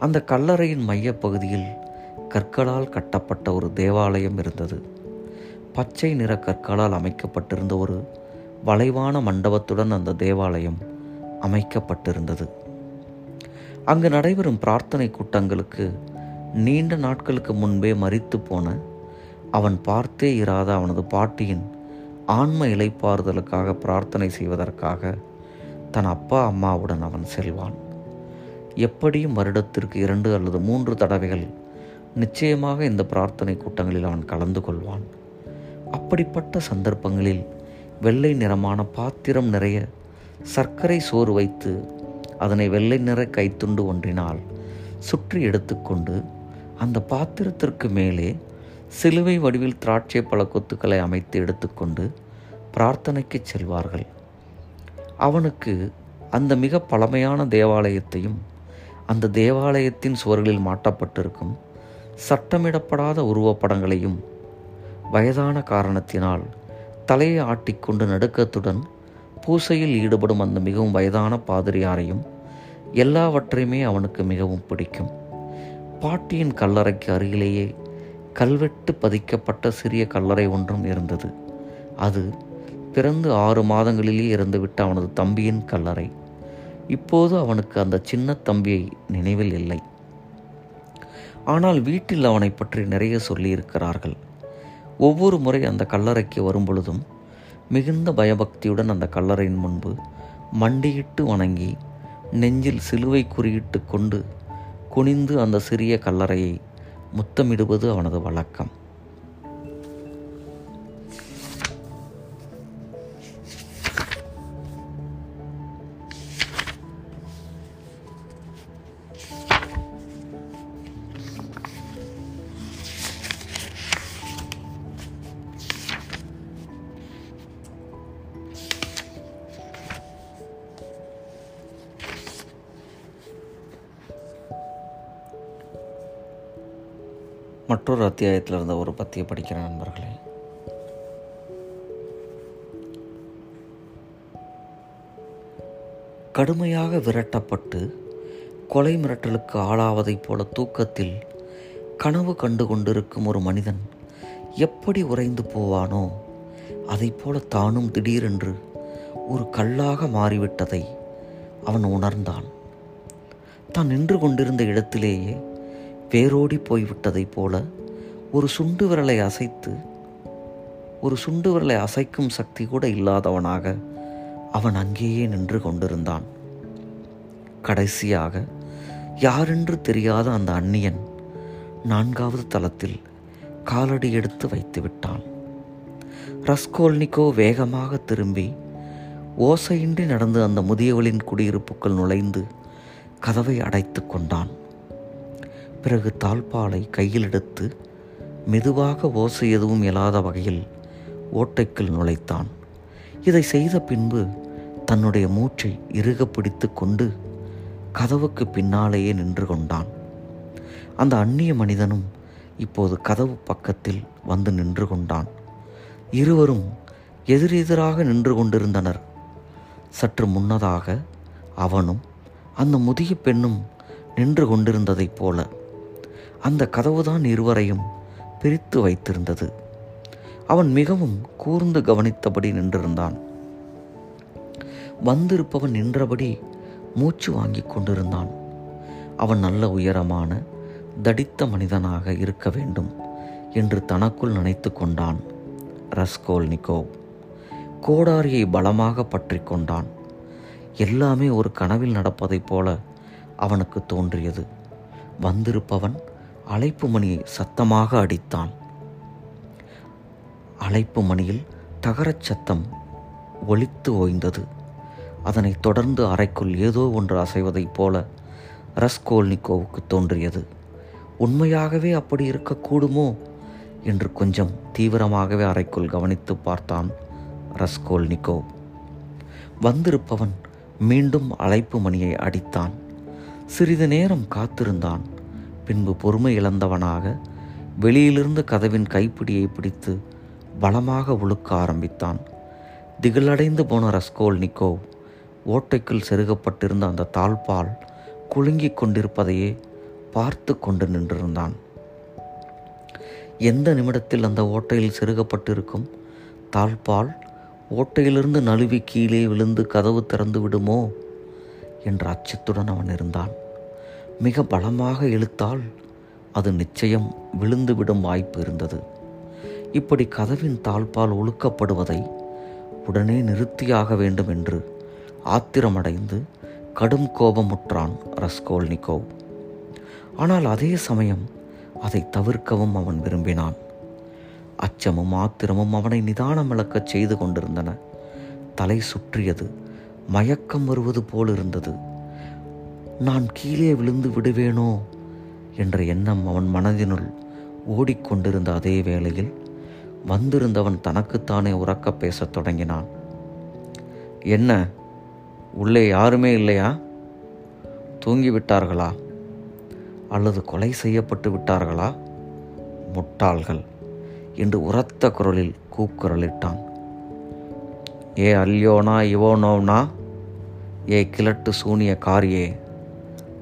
அந்த கல்லறையின் மையப்பகுதியில் கற்களால் கட்டப்பட்ட ஒரு தேவாலயம் இருந்தது. பச்சை நிற கற்களால் அமைக்கப்பட்டிருந்த ஒரு வளைவான மண்டபத்துடன் அந்த தேவாலயம் அமைக்கப்பட்டிருந்தது. அங்கு நடைபெறும் பிரார்த்தனை கூட்டங்களுக்கு நீண்ட நாட்களுக்கு முன்பே மறித்து போன அவன் பார்த்தே இராத அவனது பாட்டியின் ஆன்ம இலைப்பாறுதலுக்காக பிரார்த்தனை செய்வதற்காக தன் அப்பா அம்மாவுடன் அவன் செல்வான். எப்படியும் வருடத்திற்கு இரண்டு அல்லது மூன்று தடவைகள் நிச்சயமாக இந்த பிரார்த்தனை கூட்டங்களில் அவன் கலந்து கொள்வான். அப்படிப்பட்ட சந்தர்ப்பங்களில் வெள்ளை நிறமான பாத்திரம் நிறைய சர்க்கரை சோறு வைத்து அதனை வெள்ளை நிற கைத்துண்டு ஒன்றினால் சுற்றி எடுத்துக்கொண்டு அந்த பாத்திரத்திற்கு மேலே சிலுவை வடிவில் திராட்சை பழ கொத்துக்களை அமைத்து எடுத்துக்கொண்டு பிரார்த்தனைக்கு செல்வார்கள். அவனுக்கு அந்த மிக பழமையான தேவாலயத்தையும் அந்த தேவாலயத்தின் சுவர்களில் மாட்டப்பட்டிருக்கும் சட்டமிடப்படாத உருவப்படங்களையும் வயதான காரணத்தினால் தலையை ஆட்டிக்கொண்டு நடுக்கத்துடன் பூசையில் ஈடுபடும் அந்த மிகவும் வயதான பாதிரியாரையும் எல்லாவற்றையுமே அவனுக்கு மிகவும் பிடிக்கும். பாட்டியின் கல்லறைக்கு அருகிலேயே கல்வெட்டு பதிக்கப்பட்ட சிறிய கல்லறை ஒன்றும் இருந்தது. அது பிறந்து ஆறு மாதங்களிலே இறந்துவிட்ட அவனது தம்பியின் கல்லறை. இப்போது அவனுக்கு அந்த சின்ன தம்பியை நினைவில் இல்லை. ஆனால் வீட்டில் அவனை பற்றி நிறைய சொல்லியிருக்கிறார்கள். ஒவ்வொரு முறை அந்த கல்லறைக்கு வரும்பொழுதும் மிகுந்த பயபக்தியுடன் அந்த கல்லறையின் முன்பு மண்டியிட்டு வணங்கி நெஞ்சில் சிலுவை குறியிட்டு கொண்டு குனிந்து அந்த சிறிய கல்லறையை முத்தமிடுவது அவனது வழக்கம். மூன்று அத்தியாயத்தில் இருந்த ஒரு பத்தியை படிக்கிற நண்பர்களே. கடுமையாக விரட்டப்பட்டு கொலை மிரட்டலுக்கு ஆளாவதைப் போல தூக்கத்தில் கனவு கண்டு கொண்டிருக்கும் ஒரு மனிதன் எப்படி உறைந்து போவானோ அதைப் போல தானும் திடீரென்று ஒரு கல்லாக மாறிவிட்டதை அவன் உணர்ந்தான். தான் நின்று கொண்டிருந்த இடத்திலேயே வேரோடி போய்விட்டதைப் போல ஒரு சுண்டு விரலை அசைத்து ஒரு சுண்டு விரலை அசைக்கும் சக்தி கூட இல்லாதவனாக அவன் அங்கேயே நின்று கொண்டிருந்தான். கடைசியாக யாரென்று தெரியாத அந்த அந்நியன் நான்காவது தளத்தில் காலடி எடுத்து வைத்து விட்டான். ரஸ்கோல்னிக்கோ வேகமாக திரும்பி ஓசையின்றி நடந்து அந்த முதியவளின் குடியிருப்புக்குள் நுழைந்து கதவை அடைத்து கொண்டான். பிறகு தாழ்பாலை கையில் எடுத்து மெதுவாக ஓசை எதுவும் இயலாத வகையில் ஓட்டைக்குள் நுழைத்தான். இதை செய்த பின்பு தன்னுடைய மூச்சை இறுக பிடித்து கொண்டு கதவுக்கு பின்னாலேயே நின்று கொண்டான். அந்த அந்நிய மனிதனும் இப்போது கதவு பக்கத்தில் வந்து நின்று கொண்டான். இருவரும் எதிரெதிராக நின்று கொண்டிருந்தனர். சற்று முன்னதாக அவனும் அந்த முதிய பெண்ணும் நின்று கொண்டிருந்ததைப் போல. அந்த கதவுதான் இருவரையும் பிரித்து வைத்திருந்தது. அவன் மிகவும் கூர்ந்து கவனித்தபடி நின்றிருந்தான். வந்திருப்பவன் நின்றபடி மூச்சு வாங்கிக் கொண்டிருந்தான். அவன் நல்ல உயரமான தடித்த மனிதனாக இருக்க வேண்டும் என்று தனக்குள் நினைத்து கொண்டான் ரஸ்கோல்னிகோவ். கோடாரியை பலமாக பற்றி கொண்டான். எல்லாமே ஒரு கனவில் நடப்பதைப் போல அவனுக்கு தோன்றியது. வந்திருப்பவன் அழைப்பு மணியை சத்தமாக அடித்தான். அழைப்பு மணியில் தகரச் சத்தம் ஒலித்து ஓய்ந்தது. அதனைத் தொடர்ந்து அறைக்குள் ஏதோ ஒன்று அசைவதைப் போல ரஸ்கோல்னிக்கோவுக்கு தோன்றியது. உண்மையாகவே அப்படி இருக்கக்கூடுமோ? என்று கொஞ்சம் தீவிரமாகவே அறைக்குள் கவனித்து பார்த்தான் ரஸ்கோல்னிக்கோ. வந்திருப்பவன் மீண்டும் அழைப்பு மணியை அடித்தான். சிறிது நேரம் காத்திருந்தான். பின்பு பொறுமை இழந்தவனாக வெளியிலிருந்து கதவின் கைப்பிடியை பிடித்து பலமாக உழுக்க ஆரம்பித்தான். திகிலடைந்து போன ரஸ்கோல்னிகோவ் ஓட்டைக்குள் செருகப்பட்டிருந்த அந்த தாழ்பால் குலுங்கிக் கொண்டிருப்பதையே பார்த்து கொண்டு நின்றிருந்தான். எந்த நிமிடத்தில் அந்த ஓட்டையில் செருகப்பட்டிருக்கும் தாழ்பால் ஓட்டையிலிருந்து நழுவி கீழே விழுந்து கதவு திறந்து விடுமோ? என்ற அச்சத்துடன் அவன் இருந்தான். மிக பலமாக இழுத்தால் அது நிச்சயம் விழுந்து விடும் வாய்ப்பு இருந்தது. இப்படி கதவின் தாழ்பால் ஒழுக்கப்படுவதை உடனே நிறுத்தியாக வேண்டும் என்று ஆத்திரமடைந்து கடும் கோபமுற்றான் ரஸ்கோல்னிகோவ். ஆனால் அதே சமயம் அதை தவிர்க்கவும் அவன் விரும்பினான். அச்சமும் ஆத்திரமும் அவனை நிதானம் இழக்கச் செய்து கொண்டிருந்தன. தலை சுற்றியது மயக்கம் வருவது போல் இருந்தது. நான் கீழே விழுந்து விடுவேனோ? என்ற எண்ணம் அவன் மனதினுள் ஓடிக்கொண்டிருந்த அதே வேளையில் வந்திருந்தவன் தனக்குத்தானே உறக்க பேசத் தொடங்கினான். என்ன? உள்ளே யாருமே இல்லையா? தூங்கிவிட்டார்களா? அல்லது கொலை செய்யப்பட்டு விட்டார்களா? முட்டாள்கள்! என்று உரத்த குரலில் கூக்குரலிட்டான். ஏ அல்யோனா இவோனோனா? ஏ கிழட்டு சூனிய காரியே!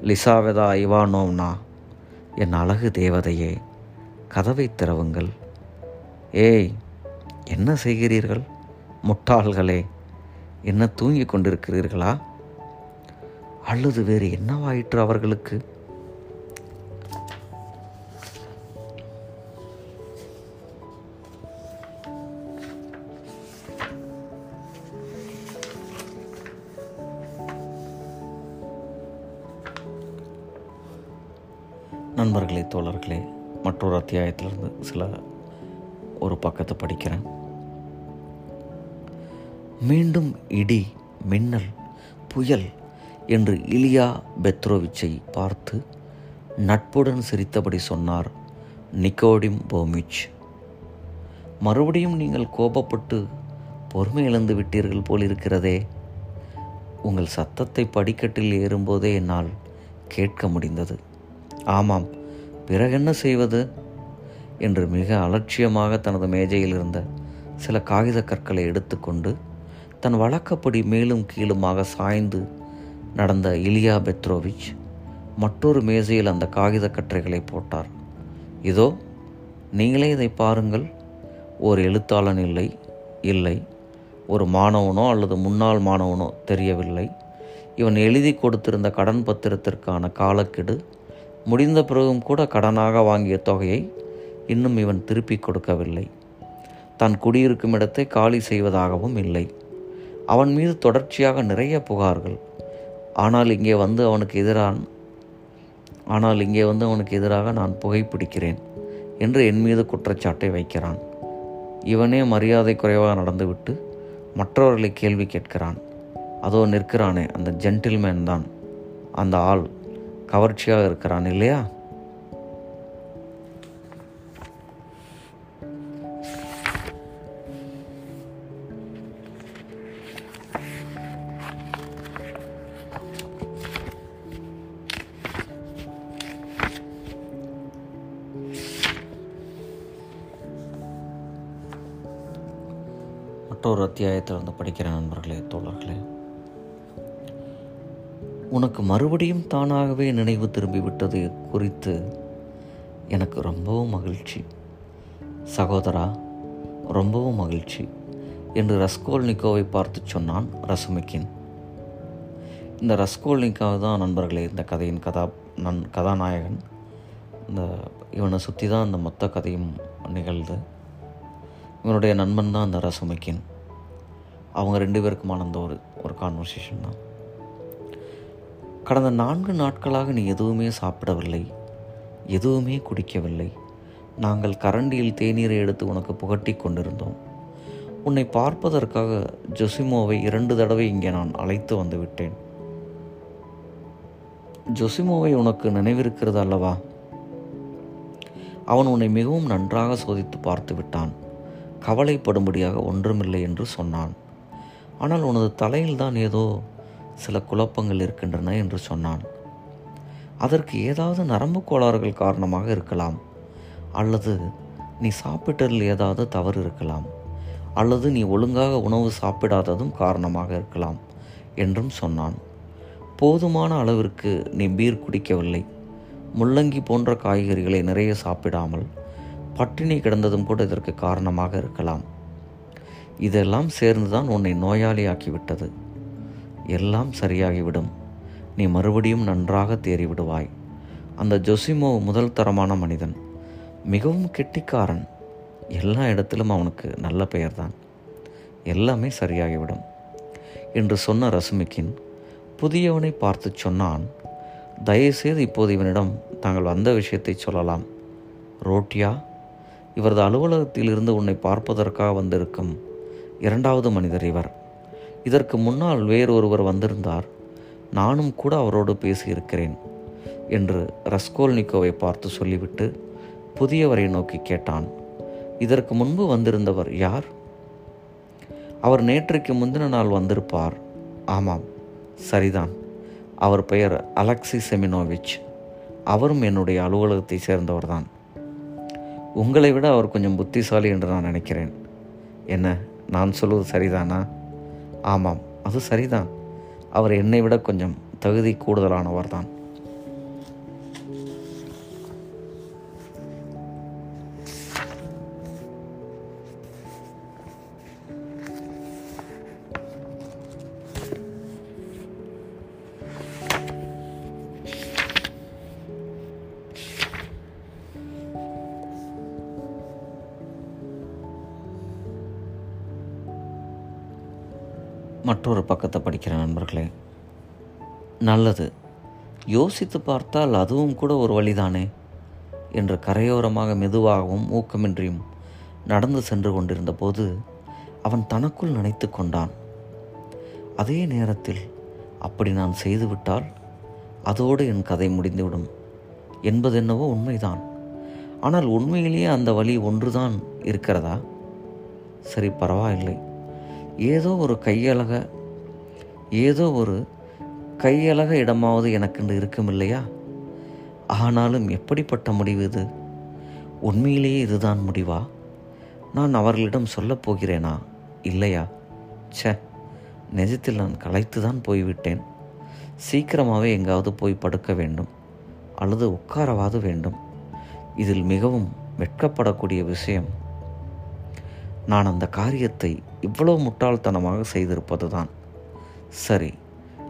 லிசாவெதா இவானோவ்னா என் அழகு தேவதையே கதவை திறவுங்கள். ஏய் என்ன செய்கிறீர்கள்? முட்டாள்களே என்ன தூங்கிக் கொண்டிருக்கிறீர்களா? அல்லது வேறு என்னவாயிற்று அவர்களுக்கு? நண்பர்களே மற்றொரு அத்தியாயத்திலிருந்து சில ஒரு பக்கத்தை படிக்கிறேன். மீண்டும் இடி மின்னல் புயல் என்று இலியா பெத்ரோவிச்சை பார்த்து நட்புடன் சிரித்தபடி சொன்னார் நிக்கோடிம் போமிச். மறுபடியும் நீங்கள் கோபப்பட்டு பொறுமை இழந்து விட்டீர்கள் போல் இருக்கிறதே உங்கள் சத்தத்தை படிக்கட்டில் ஏறும்போதே என்னால் கேட்க முடிந்தது. ஆமாம் பிறகென்ன செய்வது? என்று மிக அலட்சியமாக தனது மேஜையில் இருந்த சில காகித கற்களை எடுத்துக்கொண்டு தன் வழக்கப்படி மேலும் கீழுமாக சாய்ந்து நடந்த இலியா பெத்ரோவிச் மற்றொரு மேசையில் அந்த காகித கற்றைகளை போட்டார். இதோ நீங்களே இதை பாருங்கள். ஒரு எழுத்தாளன் இல்லை இல்லை. ஒரு மாணவனோ அல்லது முன்னாள் மாணவனோ தெரியவில்லை. இவன் எழுதி கொடுத்திருந்த கடன் பத்திரத்திற்கான காலக்கெடு முடிந்த பிறகும் கூட கடனாக வாங்கிய தொகையை இன்னும் இவன் திருப்பி கொடுக்கவில்லை. தான் குடியிருக்கும் இடத்தை காலி செய்வதாகவும் இல்லை. அவன் மீது தொடர்ச்சியாக நிறைய புகார்கள். ஆனால் இங்கே வந்து அவனுக்கு எதிரான் ஆனால் இங்கே வந்து அவனுக்கு எதிராக நான் புகைப்பிடிக்கிறேன் என்று என் மீது குற்றச்சாட்டை வைக்கிறான். இவனே மரியாதை குறைவாக நடந்துவிட்டு மற்றவர்களை கேள்வி கேட்கிறான். அதோ நிற்கிறானே அந்த ஜென்டில்மேன் தான். அந்த ஆள் கவர்ச்சியாக இருக்கிறான் இல்லையா? மற்றொரு அத்தியாயத்தில் வந்து படிக்கிற நண்பர்களே தோழர்களே உனக்கு மறுபடியும் தானாகவே நினைவு திரும்பிவிட்டது குறித்து எனக்கு ரொம்பவும் மகிழ்ச்சி. சகோதரா ரொம்பவும் மகிழ்ச்சி என்று ரஸ்கோல்னிக்கோவை பார்த்து சொன்னான் ரசுமிக்கின். இந்த ரஸ்கோல்னிக்காவை தான் நண்பர்களே இந்த கதையின் கதா நன் கதாநாயகன். இந்த இவனை சுற்றி தான் இந்த மொத்த கதையும் நிகழ்து இவனுடைய நண்பன் தான் அந்த ரசுமிக்கின். அவங்க ரெண்டு பேருக்குமான அந்த ஒரு ஒரு கான்வர்சேஷன் தான். கடந்த நான்கு நாட்களாக நீ எதுவுமே சாப்பிடவில்லை எதுவுமே குடிக்கவில்லை. நாங்கள் கரண்டியில் தேநீரை எடுத்து உனக்கு புகட்டி கொண்டிருந்தோம். உன்னை பார்ப்பதற்காக ஜொசிமோவை இரண்டு தடவை இங்கே நான் அழைத்து வந்து விட்டேன். ஜொசிமோவை உனக்கு நினைவிருக்கிறது அல்லவா? அவன் உன்னை மிகவும் நன்றாக சோதித்து பார்த்து விட்டான். கவலைப்படும்படியாக ஒன்றுமில்லை என்று சொன்னான். ஆனால் உனது தலையில்தான் ஏதோ சில குழப்பங்கள் இருக்கின்றன என்று சொன்னான். அதற்கு ஏதாவது நரம்பு கோளாறுகள் காரணமாக இருக்கலாம். அல்லது நீ சாப்பிட்டதில் ஏதாவது தவறு இருக்கலாம். அல்லது நீ ஒழுங்காக உணவு சாப்பிடாததும் காரணமாக இருக்கலாம் என்றும் சொன்னான். போதுமான அளவிற்கு நீ பீர் குடிக்கவில்லை. முள்ளங்கி போன்ற காய்கறிகளை நிறைய சாப்பிடாமல் பட்டினி கிடந்ததும் கூட இதற்கு காரணமாக இருக்கலாம். இதெல்லாம் சேர்ந்துதான் உன்னை நோயாளியாக்கிவிட்டது. எல்லாம் சரியாகிவிடும். நீ மறுபடியும் நன்றாக தேறிவிடுவாய். அந்த ஜொசிமோ முதல் தரமான மனிதன். மிகவும் கெட்டிக்காரன். எல்லா இடத்திலும் அவனுக்கு நல்ல பெயர்தான். எல்லாமே சரியாகிவிடும். என்று சொன்ன ரசுமிக்கின் புதியவனை பார்த்து சொன்னான் தயவுசெய்து இப்போது இவனிடம் தாங்கள் வந்த விஷயத்தை சொல்லலாம். ரோட்டியா இவரது அலுவலகத்திலிருந்து உன்னை பார்ப்பதற்காக வந்திருக்கும் இரண்டாவது மனிதர் இவர். இதற்கு முன்னால் வேறொருவர் வந்திருந்தார். நானும் கூட அவரோடு பேசியிருக்கிறேன் என்று ரஸ்கோல்னிக்கோவை பார்த்து சொல்லிவிட்டு புதியவரை நோக்கி கேட்டான். இதற்கு முன்பு வந்திருந்தவர் யார்? அவர் நேற்றைக்கு முந்தின நாள் வந்திருப்பார். ஆமாம் சரிதான். அவர் பெயர் அலெக்சி செமினோவிச். அவரும் என்னுடைய அலுவலகத்தை சேர்ந்தவர்தான். உங்களை விட அவர் கொஞ்சம் புத்திசாலி என்று நான் நினைக்கிறேன். என்ன நான் சொல்வது சரிதானா? ஆமாம் அது சரிதான். அவர் என்னை விட கொஞ்சம் தகுதி கூடுதலானவர் தான். மற்றொரு பக்கத்தை படிக்கிற நண்பர்களே. நல்லது. யோசித்து பார்த்தால் அதுவும் கூட ஒரு வழிதானே? என்று கரையோரமாக மெதுவாகவும் ஊக்கமின்றியும் நடந்து சென்று கொண்டிருந்த போது அவன் தனக்குள் நினைத்து கொண்டான். அதே நேரத்தில் அப்படி நான் செய்துவிட்டால் அதோடு என் கதை முடிந்துவிடும் என்பதென்னவோ உண்மைதான். ஆனால் உண்மையிலேயே அந்த வழி ஒன்றுதான் இருக்கிறதா? சரி பரவாயில்லை. ஏதோ ஒரு கையழக ஏதோ ஒரு கையழக இடமாவது எனக்கென்று இருக்கும் இல்லையா? ஆனாலும் எப்படிப்பட்ட முடிவு இது? உண்மையிலேயே இதுதான் முடிவா? நான் அவர்களிடம் சொல்லப் போகிறேனா? இல்லையா? சே நிஜத்தில் நான் களைத்து தான் போய்விட்டேன். சீக்கிரமாகவே எங்காவது போய் படுக்க வேண்டும் அல்லது உட்காரவாது வேண்டும். இதில் மிகவும் வெட்கப்படக்கூடிய விஷயம் நான் அந்த காரியத்தை இவ்வளவு முட்டாள்தனமாக செய்திருப்பது தான் சரி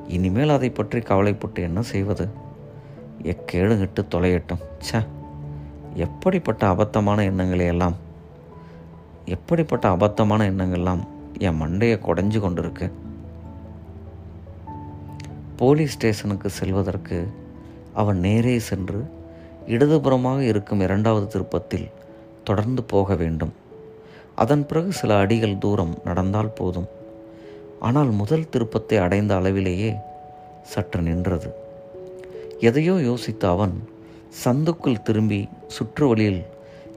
இனிமேல் அதை பற்றி கவலைப்பட்டு என்ன செய்வது? எக்கேடுகிட்டு தொலையட்டும். ச எப்படிப்பட்ட அபத்தமான எண்ணங்களை எல்லாம்? எப்படிப்பட்ட அபத்தமான எண்ணங்கள்லாம் என் மண்டையை குடைஞ்சு கொண்டிருக்கு? போலீஸ் ஸ்டேஷனுக்கு செல்வதற்கு அவன் நேரே சென்று இடதுபுறமாக இருக்கும் இரண்டாவது திருப்பத்தில் தொடர்ந்து போக வேண்டும். அதன் பிறகு சில அடிகள் தூரம் நடந்தால் போதும். ஆனால் முதல் திருப்பத்தை அடைந்த அளவிலேயே சற்று நின்றது. எதையோ யோசித்த அவன் சந்துக்குள் திரும்பி சுற்று வழியில்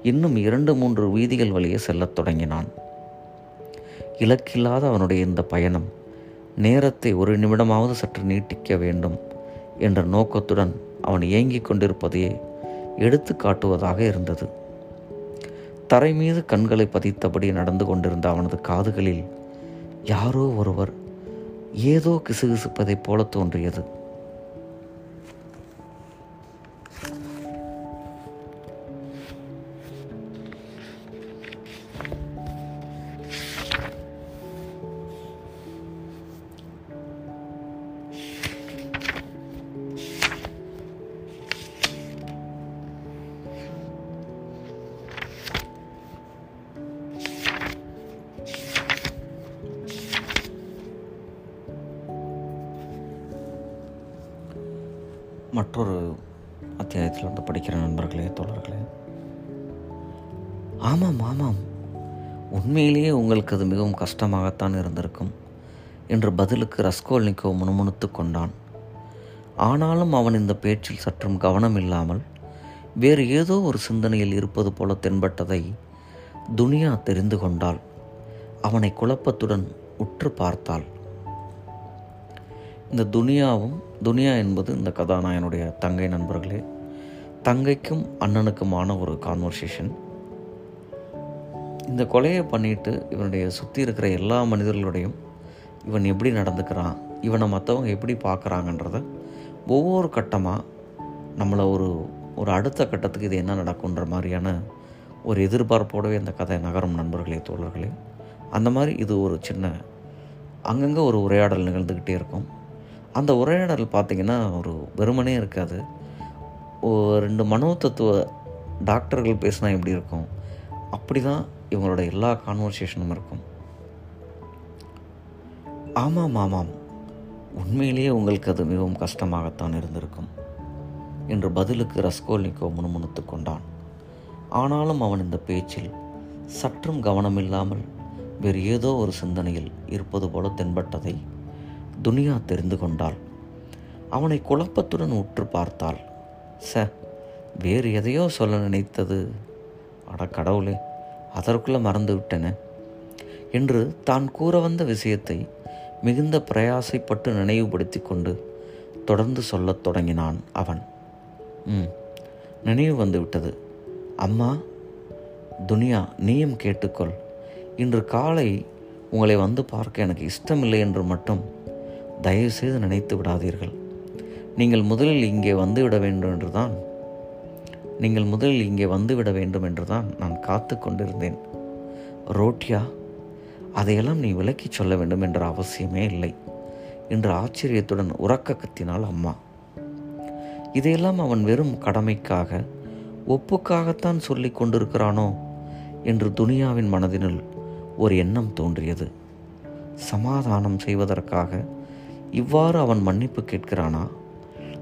இன்னும் இரண்டு மூன்று வீதிகள் வழியே செல்லத் தொடங்கினான். இலக்கில்லாத அவனுடைய இந்த பயணம் நேரத்தை ஒரு நிமிடமாவது சற்று நீட்டிக்க வேண்டும் என்ற நோக்கத்துடன் அவன் ஏங்கிக் கொண்டிருப்பதையே எடுத்து காட்டுவதாக இருந்தது. தரை மீது கண்களை பதித்தபடி நடந்து கொண்டிருந்த அவனது காதுகளில் யாரோ ஒருவர் ஏதோ கிசுகிசுப்பதைப் போல தோன்றியது. கஷ்டமாகத்தான் இருந்திருக்கும் என்று பதிலுக்கு ரஸ்கோல்னிக்கோ முணுமுணுத்து கொண்டான். ஆனாலும் அவன் இந்த பேச்சில் சற்றும் கவனம் இல்லாமல் வேறு ஏதோ ஒரு சிந்தனையில் இருப்பது போல தென்பட்டதை துனியா தெரிந்து கொண்டாள். அவனை குழப்பத்துடன் உற்று பார்த்தாள். இந்த துனியாவும் துனியா என்பது இந்த கதாநாயனுடைய தங்கை நண்பர்களே தங்கைக்கும் அண்ணனுக்குமான ஒரு கான்வர்சேஷன் இந்த கொலையை பண்ணிட்டு இவனுடைய சுற்றி இருக்கிற எல்லா மனிதர்களுடையும் இவன் எப்படி நடந்துக்கிறான் இவனை மற்றவங்க எப்படி பார்க்குறாங்கன்றத ஒவ்வொரு கட்டமாக நம்மளை ஒரு ஒரு அடுத்த கட்டத்துக்கு இது என்ன நடக்குன்ற மாதிரியான ஒரு எதிர்பார்ப்போடவே இந்த கதை நகரும் நண்பர்களே தோழர்களே. அந்த மாதிரி இது ஒரு சின்ன அங்கங்கே ஒரு உரையாடல் நிகழ்ந்துக்கிட்டே இருக்கும். அந்த உரையாடல் பார்த்திங்கன்னா ஒரு வெறுமனே இருக்காது. ரெண்டு மனோ தத்துவ டாக்டர்கள் பேசினா எப்படி இருக்கும்? அப்படி தான் இவங்களோட எல்லா கான்வர்சேஷனும் இருக்கும். ஆமாம் ஆமாம். உண்மையிலேயே உங்களுக்கு அது மிகவும் கஷ்டமாகத்தான் இருந்திருக்கும் என்று பதிலுக்கு ரஸ்கோல்னிக்கோ முணுமுணுத்து கொண்டான். ஆனாலும் அவன் இந்த பேச்சில் சற்றும் கவனமில்லாமல் வேறு ஏதோ ஒரு சிந்தனையில் இருப்பது போல தென்பட்டதை துனியா தெரிந்து கொண்டாள். அவனை குழப்பத்துடன் உற்று பார்த்தாள். ச வேறு எதையோ சொல்ல நினைத்தது. அட கடவுளே அதற்குள்ளே மறந்து விட்டன என்று தான் கூற வந்த விஷயத்தை மிகுந்த பிரயாசைப்பட்டு நினைவுபடுத்தி கொண்டு தொடர்ந்து சொல்லத் தொடங்கினான் அவன். ம் நினைவு வந்து விட்டது அம்மா துனியா நீயும் கேட்டுக்கொள். இன்று காலை உங்களை வந்து பார்க்க எனக்கு இஷ்டமில்லை என்று மட்டும் தயவுசெய்து நினைத்து விடாதீர்கள். நீங்கள் முதலில் இங்கே வந்துவிட வேண்டும் என்றுதான் நீங்கள் முதலில் இங்கே வந்துவிட வேண்டும் என்றுதான் நான் காத்து கொண்டிருந்தேன். ரோட்டியா அதையெல்லாம் நீ விளக்கிச் சொல்ல வேண்டும் என்ற அவசியமே இல்லை என்று ஆச்சரியத்துடன் உறக்க கத்தினாள் அம்மா. இதையெல்லாம் அவன் வெறும் கடமைக்காக ஒப்புக்காகத்தான் சொல்லி கொண்டிருக்கிறானோ என்று துனியாவின் மனதினுள் ஒரு எண்ணம் தோன்றியது. சமாதானம் செய்வதற்காக இவ்வாறு அவன் மன்னிப்பு கேட்கிறானா?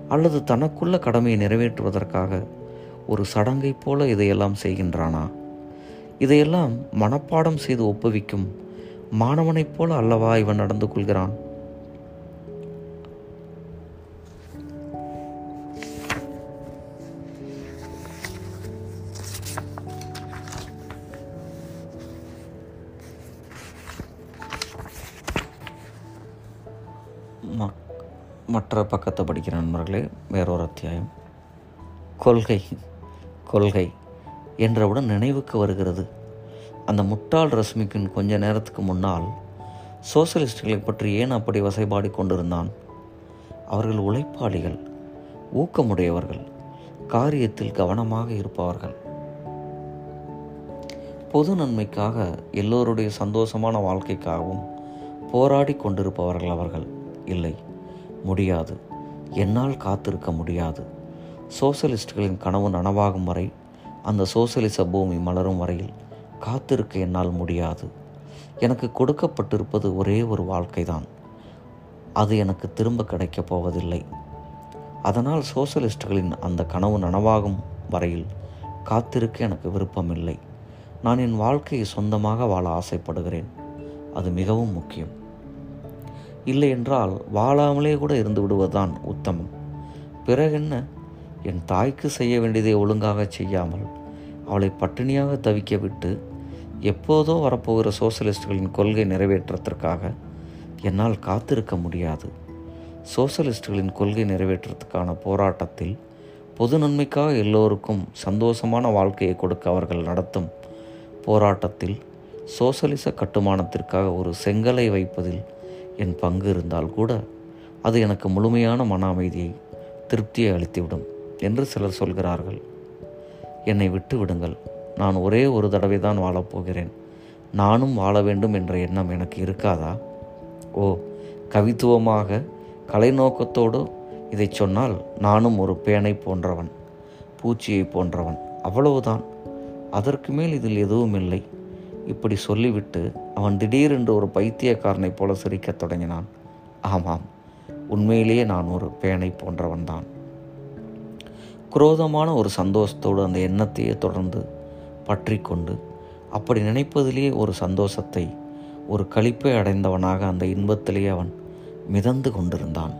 அல்லது தனக்குள்ள கடமையை நிறைவேற்றுவதற்காக ஒரு சடங்கைப் போல இதையெல்லாம் செய்கின்றானா? இதையெல்லாம் மனப்பாடம் செய்து ஒப்புவிக்கும் மாணவனைப் போல அல்லவா இவன் நடந்து கொள்கிறான்? மற்ற பக்கத்தை படிக்கிற நண்பர்களே வேறொரு அத்தியாயம். கொள்கை. கொள்கை என்றவுடன் நினைவுக்கு வருகிறது. அந்த முட்டாள் ரஷ்மிக்கின் கொஞ்ச நேரத்துக்கு முன்னால் சோசலிஸ்டுகளை பற்றி ஏன் அப்படி வசைபாடி கொண்டிருந்தான்? அவர்கள் உழைப்பாளிகள் ஊக்கமுடையவர்கள் காரியத்தில் கவனமாக இருப்பவர்கள். பொது நன்மைக்காக எல்லோருடைய சந்தோஷமான வாழ்க்கைக்காகவும் போராடி கொண்டிருப்பவர்கள் அவர்கள். இல்லை முடியாது. என்னால் காத்திருக்க முடியாது. சோசலிஸ்டுகளின் கனவு நனவாகும் வரை அந்த சோசலிச பூமி மலரும் வரையில் காத்திருக்க என்னால் முடியாது. எனக்கு கொடுக்கப்பட்டிருப்பது ஒரே ஒரு வாழ்க்கைதான். அது எனக்கு திரும்ப கிடைக்கப் போவதில்லை. அதனால் சோசலிஸ்டுகளின் அந்த கனவு நனவாகும் வரையில் காத்திருக்க எனக்கு விருப்பமில்லை. நான் என் வாழ்க்கையை சொந்தமாக வாழ ஆசைப்படுகிறேன். அது மிகவும் முக்கியம். இல்லை என்றால் வாழாமலே கூட இருந்து விடுவதுதான் உத்தமம். பிறகென்ன என் தாய்க்கு செய்ய வேண்டியதை ஒழுங்காக செய்யாமல் அவளை பட்டினியாக தவிக்க விட்டு எப்போதோ வரப்போகிற சோசலிஸ்டுகளின் கொள்கை நிறைவேற்றத்திற்காக என்னால் காத்திருக்க முடியாது. சோசலிஸ்டுகளின் கொள்கை நிறைவேற்றத்துக்கான போராட்டத்தில் பொது நன்மைக்காக எல்லோருக்கும் சந்தோஷமான வாழ்க்கையை கொடுக்க அவர்கள் நடத்தும் போராட்டத்தில் சோசலிச கட்டுமானத்திற்காக ஒரு செங்கலை வைப்பதில் என் பங்கு இருந்தால் கூட அது எனக்கு முழுமையான மன அமைதியை திருப்தியை அளித்துவிடும். என்று சிலர் சொல்கிறார்கள். என்னை விட்டு விடுங்கள். நான் ஒரே ஒரு தடவை தான் வாழப்போகிறேன் நானும் வாழ வேண்டும் என்ற எண்ணம் எனக்கு இருக்காதா? ஓ கவித்துவமாக கலை நோக்கத்தோடு இதை சொன்னால் நானும் ஒரு பேனை போன்றவன் பூச்சியை போன்றவன். அவ்வளவுதான். அதற்கு மேல் இதில் எதுவும் இல்லை. இப்படி சொல்லிவிட்டு அவன் திடீரென்று ஒரு பைத்தியக்காரனைப் போல சிரிக்கத் தொடங்கினான். ஆமாம். உண்மையிலேயே நான் ஒரு பேனை போன்றவன்தான். குரோதமான ஒரு சந்தோஷத்தோடு அந்த எண்ணத்தையே தொடர்ந்து பற்றி கொண்டு அப்படி நினைப்பதிலேயே ஒரு சந்தோஷத்தை ஒரு களிப்பை அடைந்தவனாக அந்த இன்பத்திலேயே அவன் மிதந்து கொண்டிருந்தான்.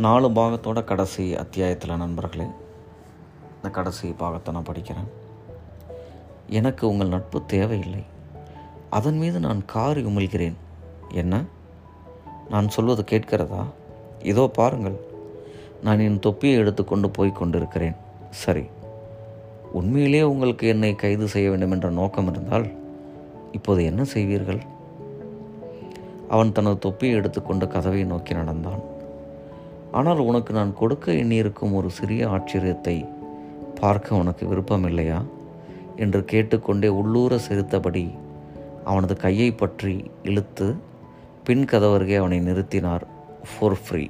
நாலு பாகத்தோட கடைசி அத்தியாயத்தில் நண்பர்களே இந்த கடைசி பாகத்தை நான் படிக்கிறேன். எனக்கு உங்கள் நட்பு தேவையில்லை. அதன் மீது நான் காரி உமிழ்கிறேன். என்ன? நான் சொல்வது கேட்கிறதா? இதோ பாருங்கள். நான் என் தொப்பியை எடுத்துக்கொண்டு போய் கொண்டிருக்கிறேன். சரி. உண்மையிலே உங்களுக்கு என்னை கைது செய்ய வேண்டும் என்ற நோக்கம் இருந்தால் இப்போது என்ன செய்வீர்கள்? அவன் தனது தொப்பியை எடுத்துக்கொண்டு கதவை நோக்கி நடந்தான். ஆனால் உனக்கு நான் கொடுக்க எண்ணியிருக்கும் ஒரு சிறிய ஆச்சரியத்தை பார்க்க உனக்கு விருப்பமில்லையா? என்று கேட்டுக்கொண்டே உள்ளூர சிரித்தபடி அவனது கையை பற்றி இழுத்து பின் கதவருகே அவனை நிறுத்தினார் ஃபோர் ஃப்ரீ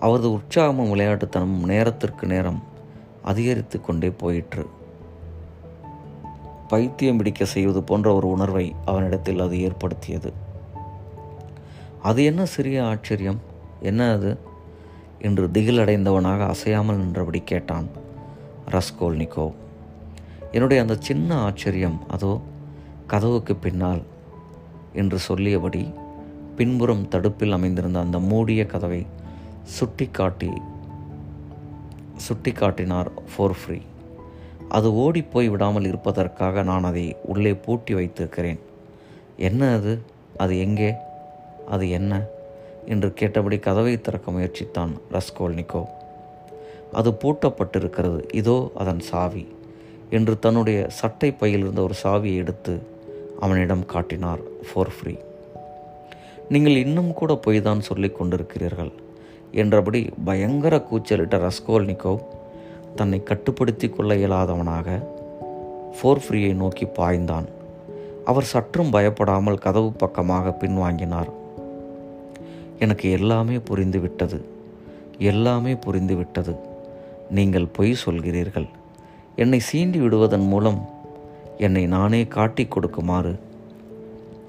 அவரது உற்சாகமும் விளையாட்டுத்தனமும் நேரத்திற்கு நேரம் அதிகரித்து கொண்டே போயிற்று. பைத்தியம் பிடிக்க செய்வது போன்ற ஒரு உணர்வை அவனிடத்தில் அது ஏற்படுத்தியது. அது என்ன சிறிய ஆச்சரியம்? என்ன அது என்று திகிலடைந்தவனாக அசையாமல் நின்றபடி கேட்டான் ரஸ்கோல்னிகோவ். என்னுடைய அந்த சின்ன ஆச்சரியம் அதோ கதவுக்கு பின்னால் என்று சொல்லியபடி பின்புறம் தடுப்பில் அமைந்திருந்த அந்த மூடிய கதவை சுட்டி காட்டி சுட்டி காட்டினார் ஃபோர் ஃப்ரீ அது ஓடிப்போய் விடாமல் இருப்பதற்காக நான் அதை உள்ளே பூட்டி வைத்திருக்கிறேன். என்ன அது? அது எங்கே? அது என்ன? என்று கேட்டபடி கதவை திறக்க முயற்சித்தான் ரஸ்கோல்னிக்கோ அது பூட்டப்பட்டிருக்கிறது. இதோ அதன் சாவி என்று தன்னுடைய சட்டை பையில் இருந்த ஒரு சாவியை எடுத்து அவனிடம் காட்டினார் ஃபோர் ஃப்ரீ நீங்கள் இன்னும் கூட பொய் தான் சொல்லி கொண்டிருக்கிறீர்கள் என்றபடி பயங்கர கூச்சலிட்ட ரஸ்கோல்னிக்கோவ் தன்னை கட்டுப்படுத்தி கொள்ள இயலாதவனாக ஃபோர் ஃப்ரீயை நோக்கி பாய்ந்தான். அவர் சற்றும் பயப்படாமல் கதவு பக்கமாக பின்வாங்கினார். எனக்கு எல்லாமே புரிந்துவிட்டது. எல்லாமே புரிந்துவிட்டது. நீங்கள் பொய் சொல்கிறீர்கள். என்னை சீண்டி விடுவதன் மூலம் என்னை நானே காட்டிக் கொடுக்குமாறு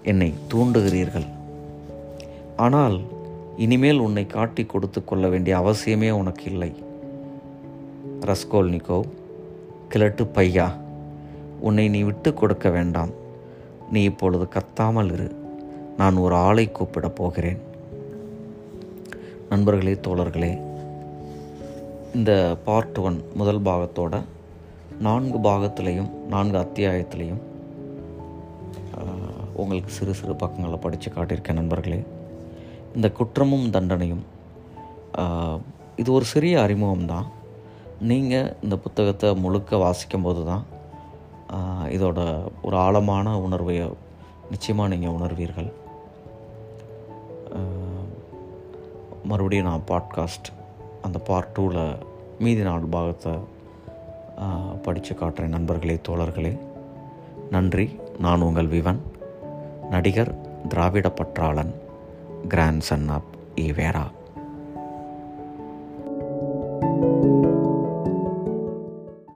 என்னை தூண்டுகிறீர்கள். ஆனால் இனிமேல் உன்னை காட்டி கொடுத்து கொள்ள வேண்டிய அவசியமே உனக்கு இல்லை. ரஸ்கோல்னிகோவ் கிழட்டு பையா உன்னை நீ விட்டு கொடுக்க வேண்டாம். நீ இப்பொழுது கத்தாமல் இரு. நான் ஒரு ஆளை கூப்பிடப் போகிறேன். நண்பர்களே தோழர்களே இந்த பார்ட் ஒன் முதல் பாகத்தோட நான்கு பாகத்திலையும் நான்கு அத்தியாயத்திலையும் உங்களுக்கு சிறு சிறு பக்கங்களை படித்து காட்டியிருக்கேன் நண்பர்களே. இந்த குற்றமும் தண்டனையும் இது ஒரு சிறிய அறிமுகம் தான். நீங்கள் இந்த புத்தகத்தை முழுக்க வாசிக்கும்போது தான் இதோட ஒரு ஆழமான உணர்வை நிச்சயமாக நீங்கள் உணர்வீர்கள். மறுபடியும் நான் பாட்காஸ்ட் அந்த பார்ட் டூவில் மீதி நாலு பாகத்தை படித்து காட்டுறேன். நண்பர்களே தோழர்களே நன்றி. நான் உங்கள் விவன் நடிகர் திராவிட பற்றாளன் கிராண்ட் சன் ஆப் ஈவேரா